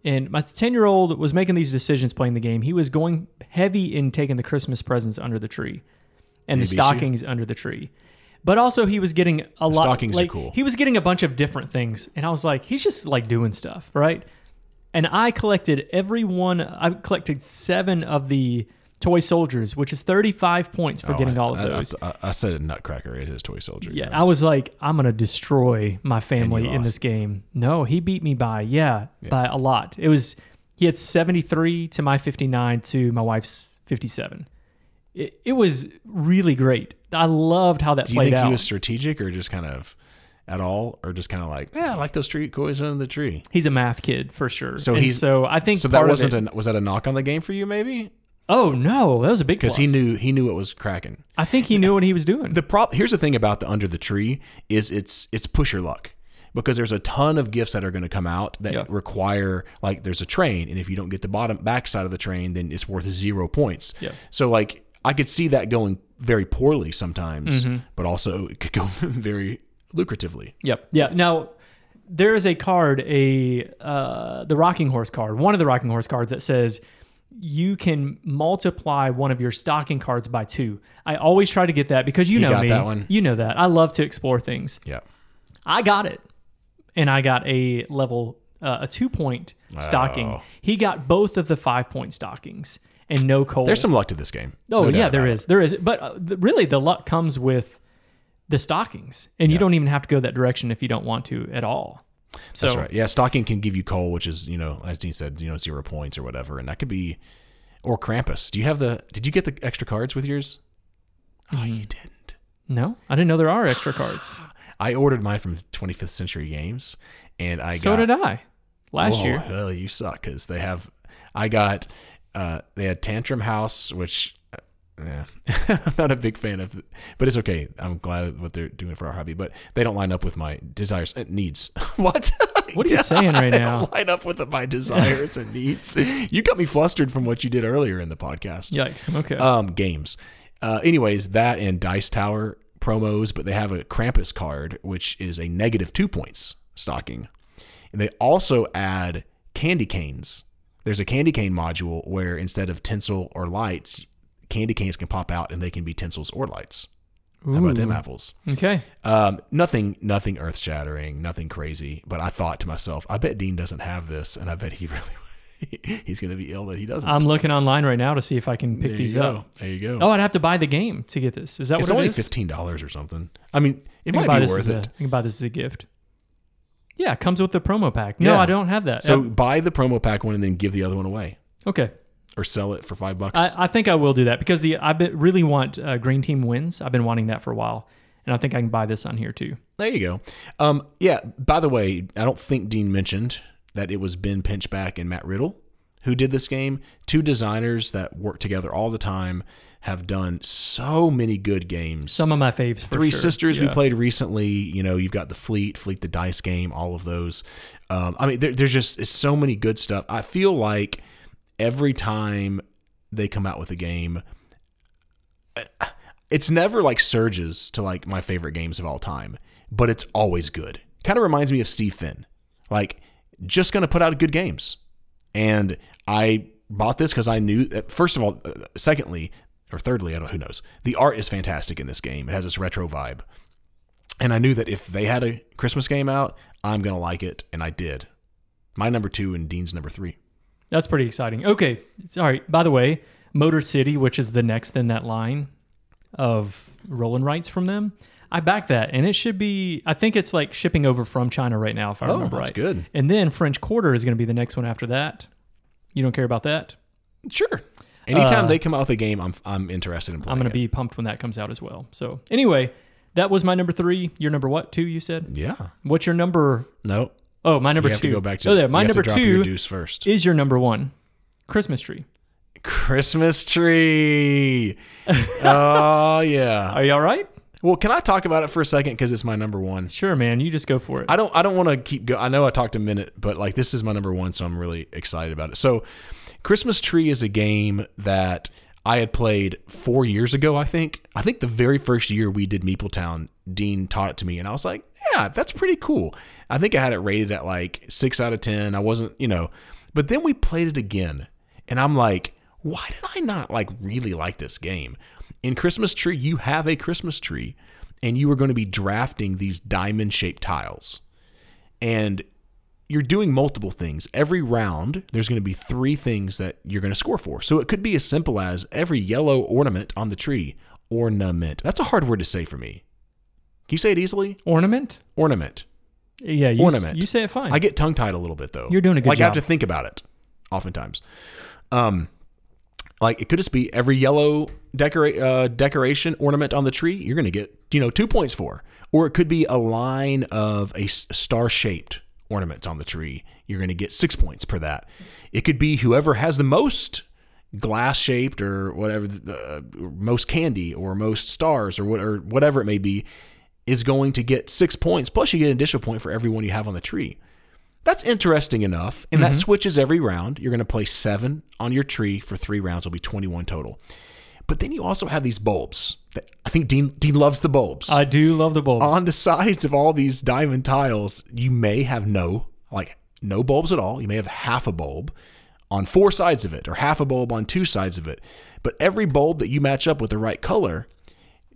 And my ten year old was making these decisions playing the game. He was going heavy in taking the Christmas presents under the tree and the you? stockings under the tree. But also he was getting a lot stockings are cool. he was getting a bunch of different things. And I was like, he's just like doing stuff, right? and I collected every one. I collected seven of the toy soldiers, which is 35 points for oh, getting Oh, I- all of I- those. I, I said a nutcracker. It is toy soldier. yeah, I was like, I'm gonna destroy my family in this game. No, he beat me by yeah, by a lot. It was he had 73 to my 59 to my wife's 57. It, it was really great. I loved how that Do you played think out. he was strategic or just kind of at all, or just kind of like, yeah, I like those tree toys under the tree? he's a math kid for sure. So And he's- so I think So that wasn't it- a was that a knock on the game for you, maybe? Oh no, that was a big Because he knew he knew it was cracking. I think he knew what he was doing. The prop here's the thing about the under the tree is it's it's push your luck because there's a ton of gifts that are going to come out that Yeah. require like there's a train and if you don't get the bottom back side of the train then it's worth zero points. Yeah. So like I could see that going very poorly sometimes, Mm-hmm. but also it could go very lucratively. Yep. Yeah. Now there is a card, a uh, the rocking horse card, one of the rocking horse cards that says you can multiply one of your stocking cards by two. I always try to get that because you know got me. that one? You know that. I love to explore things. Yeah. I got it, and I got a level uh, a two point stocking. Oh. He got both of the five point stockings and no coal. There's some luck to this game. Oh No yeah, there is. There is. But uh, the, really, the luck comes with the stockings, and you don't even have to go that direction if you don't want to at all. So That's right. Yeah, stocking can give you coal, which is you know, as Dean said, you know, zero points or whatever, and that could be, or Krampus. Do you have the? Did you get the extra cards with yours? Oh, Mm-hmm. you didn't. no, I didn't know there are extra cards. I ordered mine from 25th Century Games, and I got so got. did I last Oh, year. Well, you suck because they have. I got. Uh, they had Tantrum House, which. Yeah, I'm not a big fan of, but it's okay. I'm glad what they're doing for our hobby, but they don't line up with my desires and needs. what? What are you saying right They now? don't line up with my desires and needs. You got me flustered from what you did earlier in the podcast. Yikes. Okay. Um, games. Uh, anyways, that and Dice Tower promos, but they have a Krampus card, which is a negative two points stocking. And they also add candy canes. There's a candy cane module where instead of tinsel or lights, candy canes can pop out and they can be tinsels or lights. How about them apples? okay. Um, nothing, nothing earth shattering, nothing crazy. But I thought to myself, I bet Dean doesn't have this, and I bet he really, He's going to be ill that he doesn't. I'm looking online right now to see if I can pick there these up. There you go. Oh, I'd have to buy the game to get this. Is that what it's It's only fifteen dollars or something. I mean, it I might be this worth as a, it. I can buy this as a gift. Yeah, it comes with the promo pack. No, Yeah. I don't have that. So Uh, buy the promo pack one and then give the other one away, okay, or sell it for five bucks. I, I think I will do that because the I be- really want uh, Green Team wins. I've been wanting that for a while, and I think I can buy this on here too. There you go. Um, yeah. By the way, I don't think Dean mentioned that it was Ben Pinchback and Matt Riddle who did this game. Two designers that work together all the time have done so many good games. Some of my faves. For Three sure. Sisters we played recently. You know, you've got the Fleet, Fleet the Dice game, all of those. Um, I mean, there, there's just so many good stuff. I feel like every time they come out with a game, it's never like surges to like my favorite games of all time, but it's always good. Kind of reminds me of Steve Finn, like just gonna put out good games. And I bought this because I knew that, first of all, uh, secondly, or thirdly, I don't who knows. The art is fantastic in this game. It has this retro vibe. And I knew that if they had a Christmas game out, I'm gonna like it, and I did. My number two and Dean's number three. That's pretty exciting. Okay, sorry. By the way, Motor City, which is the next in that line of roll and writes from them, I back that, and it should be. I think it's like shipping over from China right now, if I Oh, remember that's right. good. And then French Quarter is going to be the next one after that. You don't care about that? Sure. Anytime Uh, they come out with a game, I'm I'm interested in playing. I'm going to be pumped when that comes out as well. So anyway, that was my number three. Your number what? Two? You said. Yeah. What's your number? No. Oh, my number you have two. to go back to. oh, there. My number to drop your two deuce first. is your number one. Christmas tree. Christmas tree. oh yeah. Are you all right? Well, can I talk about it for a second because it's my number one. Sure, man. You just go for it. I don't I don't want to keep go. I know I talked a minute, but like this is my number one, so I'm really excited about it. So, Christmas Tree is a game that I had played four years ago. I think I think the very first year we did Meepletown, Dean taught it to me, and I was like, yeah, that's pretty cool. I think I had it rated at like six out of ten. I wasn't, you know, but then we played it again, and I'm like, why did I not like really like this game? In Christmas Tree, you have a Christmas tree, and you are going to be drafting these diamond shaped tiles and you're doing multiple things. Every round, there's going to be three things that you're going to score for. So it could be as simple as every yellow ornament on the tree. Ornament. That's a hard word to say for me. Can you say it easily? Ornament? Ornament. Yeah, you, Ornament. S- you say it fine. I get tongue tied a little bit though. You're doing a good like I have to think about it, oftentimes. Um, like it could just be every yellow decora- uh, decoration ornament on the tree. You're going to get you know two points for, or it could be a line of a star shaped ornament on the tree. You're going to get six points per that. It could be whoever has the most glass shaped or whatever, uh, most candy or most stars or what or whatever it may be, is going to get six points. Plus, you get an additional point for every one you have on the tree. That's interesting enough, and that switches every round. You're going to play seven on your tree for three rounds. it'll be 21 total. But then you also have these bulbs. I think Dean Dean loves the bulbs. I do love the bulbs. on the sides of all these diamond tiles, you may have no like no bulbs at all. You may have half a bulb on four sides of it, or half a bulb on two sides of it. But every bulb that you match up with the right color,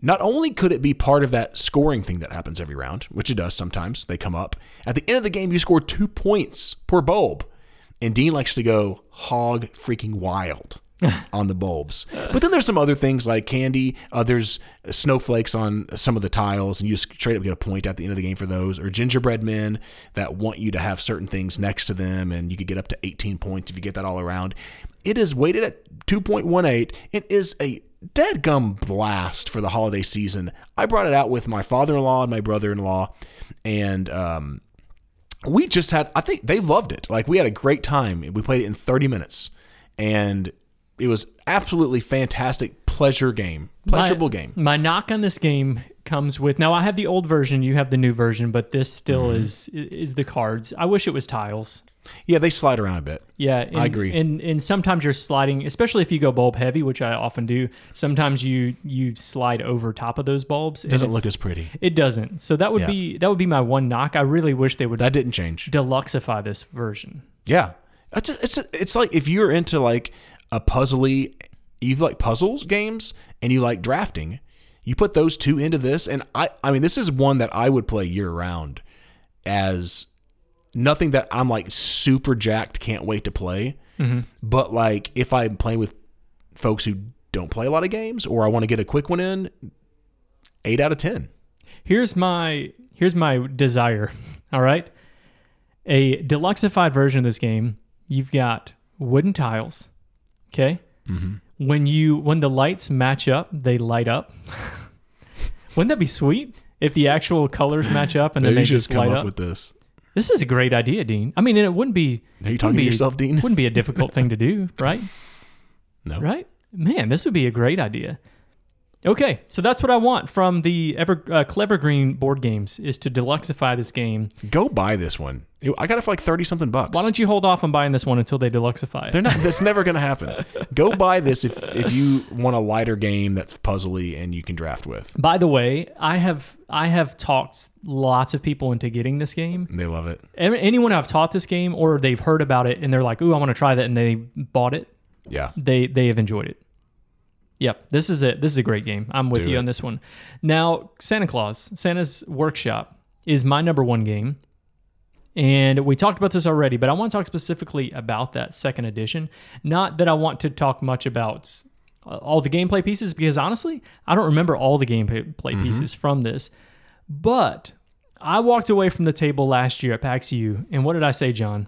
not only could it be part of that scoring thing that happens every round, which it does sometimes, they come up. At the end of the game, you score two points per bulb. And Dean likes to go hog freaking wild on the bulbs. But then there's some other things like candy. Uh, there's snowflakes on some of the tiles, and you straight up get a point at the end of the game for those. Or gingerbread men that want you to have certain things next to them, and you could get up to 18 points if you get that all around. It is weighted at 2.18. It is a dead gum blast for the holiday season. I brought it out with my father in law and my brother in law, and um, we just had I think they loved it. Like we had a great time. We played it in 30 minutes and it was absolutely fantastic pleasure game. Pleasurable my, game. My knock on this game comes with now I have the old version, you have the new version, but this still Mm-hmm. is is the cards. I wish it was tiles. Yeah, they slide around a bit. Yeah, and, I agree. And and sometimes you're sliding, especially if you go bulb heavy, which I often do. Sometimes you you slide over top of those bulbs. It doesn't look as pretty. It doesn't. So that would Yeah. be that would be my one knock. I really wish they would That didn't change. deluxeify this version. Yeah. It's a, it's a, it's like if you're into like a puzzly you like puzzles games and you like drafting, you put those two into this and I I mean this is one that I would play year round as nothing that I'm like super jacked can't wait to play. Mm-hmm. But like if I'm playing with folks who don't play a lot of games or I want to get a quick one in, eight out of ten. Here's my here's my desire. All right, a deluxeified version of this game. You've got wooden tiles. Okay. Mm-hmm. When you when the lights match up, they light up. Wouldn't that be sweet if the actual colors match up and then they just just come light up, up? with this. This is a great idea, Dean. I mean, it wouldn't be. Are you talking to yourself, Dean? Wouldn't be a difficult thing to do, right? No. Right? Man, this would be a great idea. Okay, so that's what I want from the Ever uh, Clever Green board games is to deluxify this game. Go buy this one. I got it for like thirty something bucks. Why don't you hold off on buying this one until they deluxify it? They're not. That's never going to happen. Go buy this if if you want a lighter game that's puzzly and you can draft with. By the way, I have I have talked lots of people into getting this game. They love it. Any- Anyone I've taught this game or they've heard about it and they're like, "Ooh, I want to try that," and they bought it, Yeah. they they have enjoyed it. Yep, this is it. This is a great game. I'm with Do you it. on this one. Now, Santa Claus, Santa's Workshop is my number one game. And we talked about this already, but I want to talk specifically about that second edition. Not that I want to talk much about uh, all the gameplay pieces, because honestly, I don't remember all the gameplay Mm-hmm. pieces from this. But I walked away from the table last year at PAX U, and what did I say, John?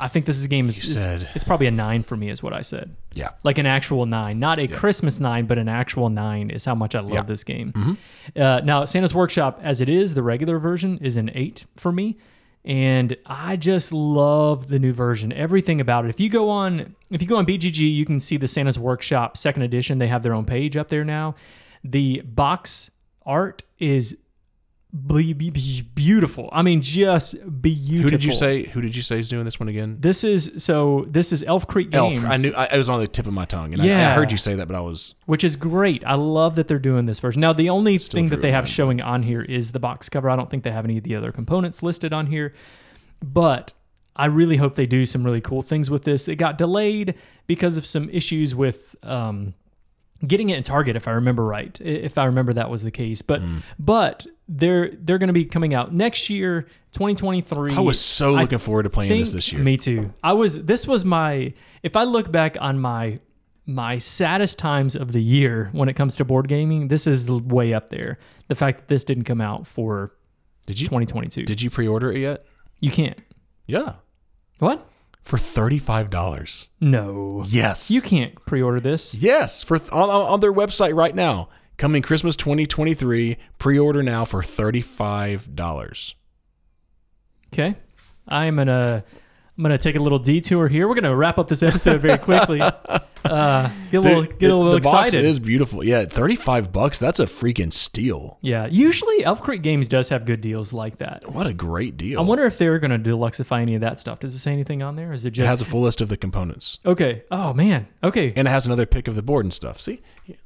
I think this is game is, You is- said- it's probably a nine for me, is what I said Yeah. like an actual nine, not a Christmas nine, but an actual nine is how much I love Yeah. this game. Uh, now, Santa's Workshop, as it is, the regular version is an eight for me, and I just love the new version. Everything about it. If you go on, if you go on BGG, you can see the Santa's Workshop second edition. They have their own page up there now. The box art is be- be- be- beautiful. I mean, just beautiful. Who did you say? Who did you say is doing this one again? This is so. This is Elf Creek Elf. Games. I knew. I, it was on the tip of my tongue, and I, I heard you say that, but I was. which is great. I love that they're doing this version. Now, the only thing that they have but- showing on here is the box cover. I don't think they have any of the other components listed on here, but I really hope they do some really cool things with this. It got delayed because of some issues with um, getting it in Target, if I remember right. If I remember that was the case, but Hmm. but they're they're going to be coming out next year, 2023. I was so looking forward to playing this this year. Me too. I was. This was my. If I look back on my my saddest times of the year when it comes to board gaming, this is way up there. The fact that this didn't come out for Did you? 2022. Did you pre-order it yet? you can't. Yeah. What? For thirty-five dollars. No. Yes. You can't pre-order this. Yes, for th- on, on their website right now. Coming Christmas 2023. Pre-order now for thirty-five dollars. Okay. I'm gonna. I'm gonna take a little detour here. We're gonna wrap up this episode very quickly. Uh, get a little, get a little the excited. box is beautiful. Yeah, thirty-five bucks. That's a freaking steal. yeah. Usually, Elf Creek Games does have good deals like that. What a great deal. I wonder if they're going to deluxify any of that stuff. Does it say anything on there? Is it it just has a full list of the components, okay? Oh man, okay, and it has another pic of the board and stuff. See,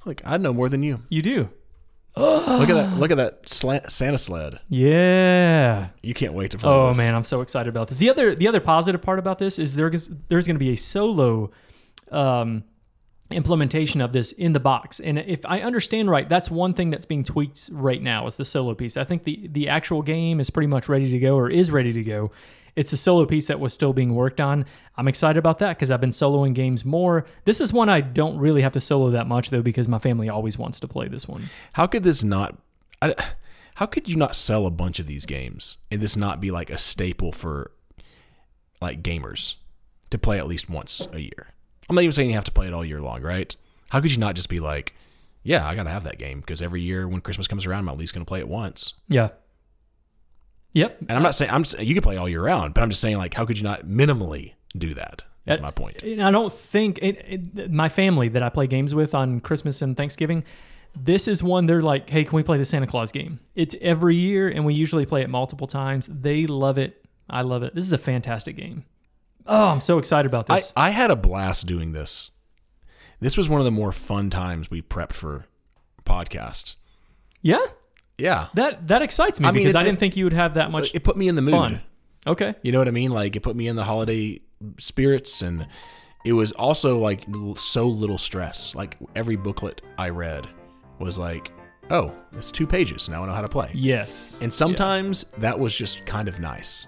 look, I know more than you. you do. Look at that! Look at that slant, Santa sled. Yeah. You can't wait to play this. Oh this. man, I'm so excited about this. The other the other positive part about this is there's there's going to be a solo um, implementation of this in the box. And if I understand right, that's one thing that's being tweaked right now is the solo piece. I think the the actual game is pretty much ready to go or is ready to go. It's a solo piece that was still being worked on. I'm excited about that because I've been soloing games more. This is one I don't really have to solo that much though because my family always wants to play this one. How could this not? I, how could you not sell a bunch of these games and this not be like a staple for like gamers to play at least once a year? I'm not even saying you have to play it all year long, right? How could you not just be like, yeah, I gotta have that game because every year when Christmas comes around, I'm at least gonna play it once. Yeah. Yep. And I'm not saying I'm you can play all year round, but I'm just saying like, how could you not minimally do that? That's my point. And I don't think it, it, my family that I play games with on Christmas and Thanksgiving. This is one they're like, hey, can we play the Santa Claus game? It's every year, and we usually play it multiple times. They love it. I love it. This is a fantastic game. Oh, I'm so excited about I, this. I had a blast doing this. This was one of the more fun times we prepped for podcast. yeah, Yeah. that that excites me I mean, because I didn't think you would have that much it put me in the mood. fun. Okay. You know what I mean? Like it put me in the holiday spirits, and it was also like so little stress. Like every booklet I read was like, "Oh, it's two pages. Now I know how to play." Yes. And sometimes that was just kind of nice.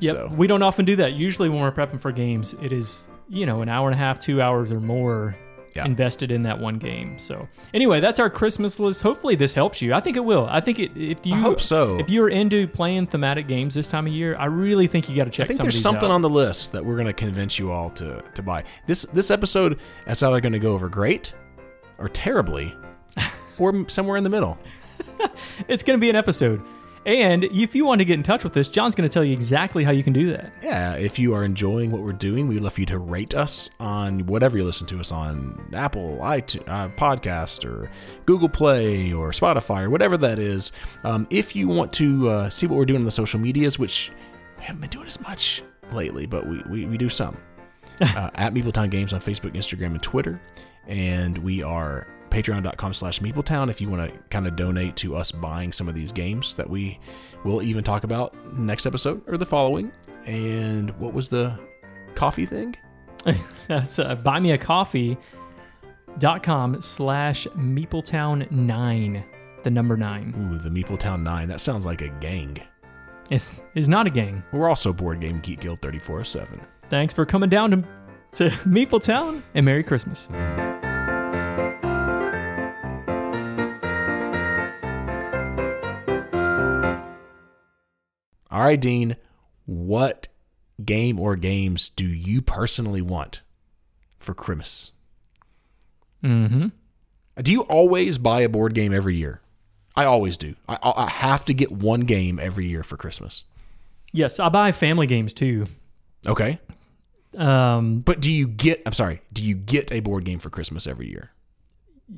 Yep. So We don't often do that. Usually when we're prepping for games, it is, you know, an hour and a half, two hours or more Yeah. invested in that one game. So anyway, that's our Christmas list. Hopefully this helps you. I think it will. I think it if you I hope so. if you're into playing thematic games this time of year, I really think you got to check I think some of there's something out. on the list that we're going to convince you all to to buy. This this episode is either going to go over great or terribly, or somewhere in the middle. It's going to be an episode. And if you want to get in touch with us, John's going to tell you exactly how you can do that. Yeah, if you are enjoying what we're doing, we'd love for you to rate us on whatever you listen to us on Apple, iTunes, uh, Podcast, or Google Play, or Spotify, or whatever that is. Um, if you want to uh, see what we're doing on the social medias, which we haven't been doing as much lately, but we, we, we do some. uh, at Meepletown Games on Facebook, Instagram, and Twitter. And we are patreon.com slash Meepletown if you want to kind of donate to us buying some of these games that we will even talk about next episode or the following. And what was the coffee thing? That's uh, buymeacoffee.com slash meepletown9, the number nine. Ooh, the Meepletown 9. That sounds like a gang. It's, it's not a gang. We're also Board Game Geek Guild 3407. Thanks for coming down to, to Meepletown and Merry Christmas. All right, Dean, what game or games do you personally want for Christmas? Mm-hmm. Do you always buy a board game every year? I always do. I, I have to get one game every year for Christmas. Yes, I buy family games too. Okay. Um, But do you get, I'm sorry, do you get a board game for Christmas every year?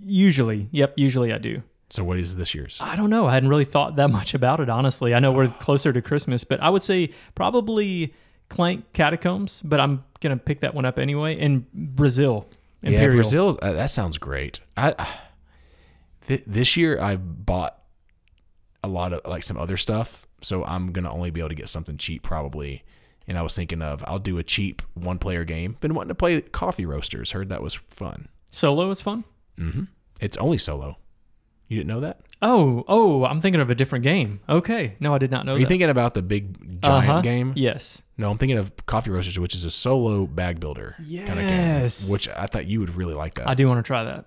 usually, yep, usually I do. So what is this year's? I don't know. I hadn't really thought that much about it, honestly. I know we're closer to Christmas, but I would say probably Clank Catacombs, but I'm going to pick that one up anyway. And Brazil. Yeah, Brazil. Uh, that sounds great. I th- this year I've bought a lot of like some other stuff, so I'm gonna only be able to get something cheap probably. And I was thinking of I'll do a cheap one player game. Been wanting to play Coffee Roasters. Heard that was fun. Solo is fun. Mm-hmm. It's only solo. You didn't know that? Oh, oh, I'm thinking of a different game. Okay. No, I did not know Are you that. thinking about the big giant Uh-huh. game? Yes. No, I'm thinking of Coffee Roasters, which is a solo bag builder kind of game. Yes. Which I thought you would really like that. I do want to try that.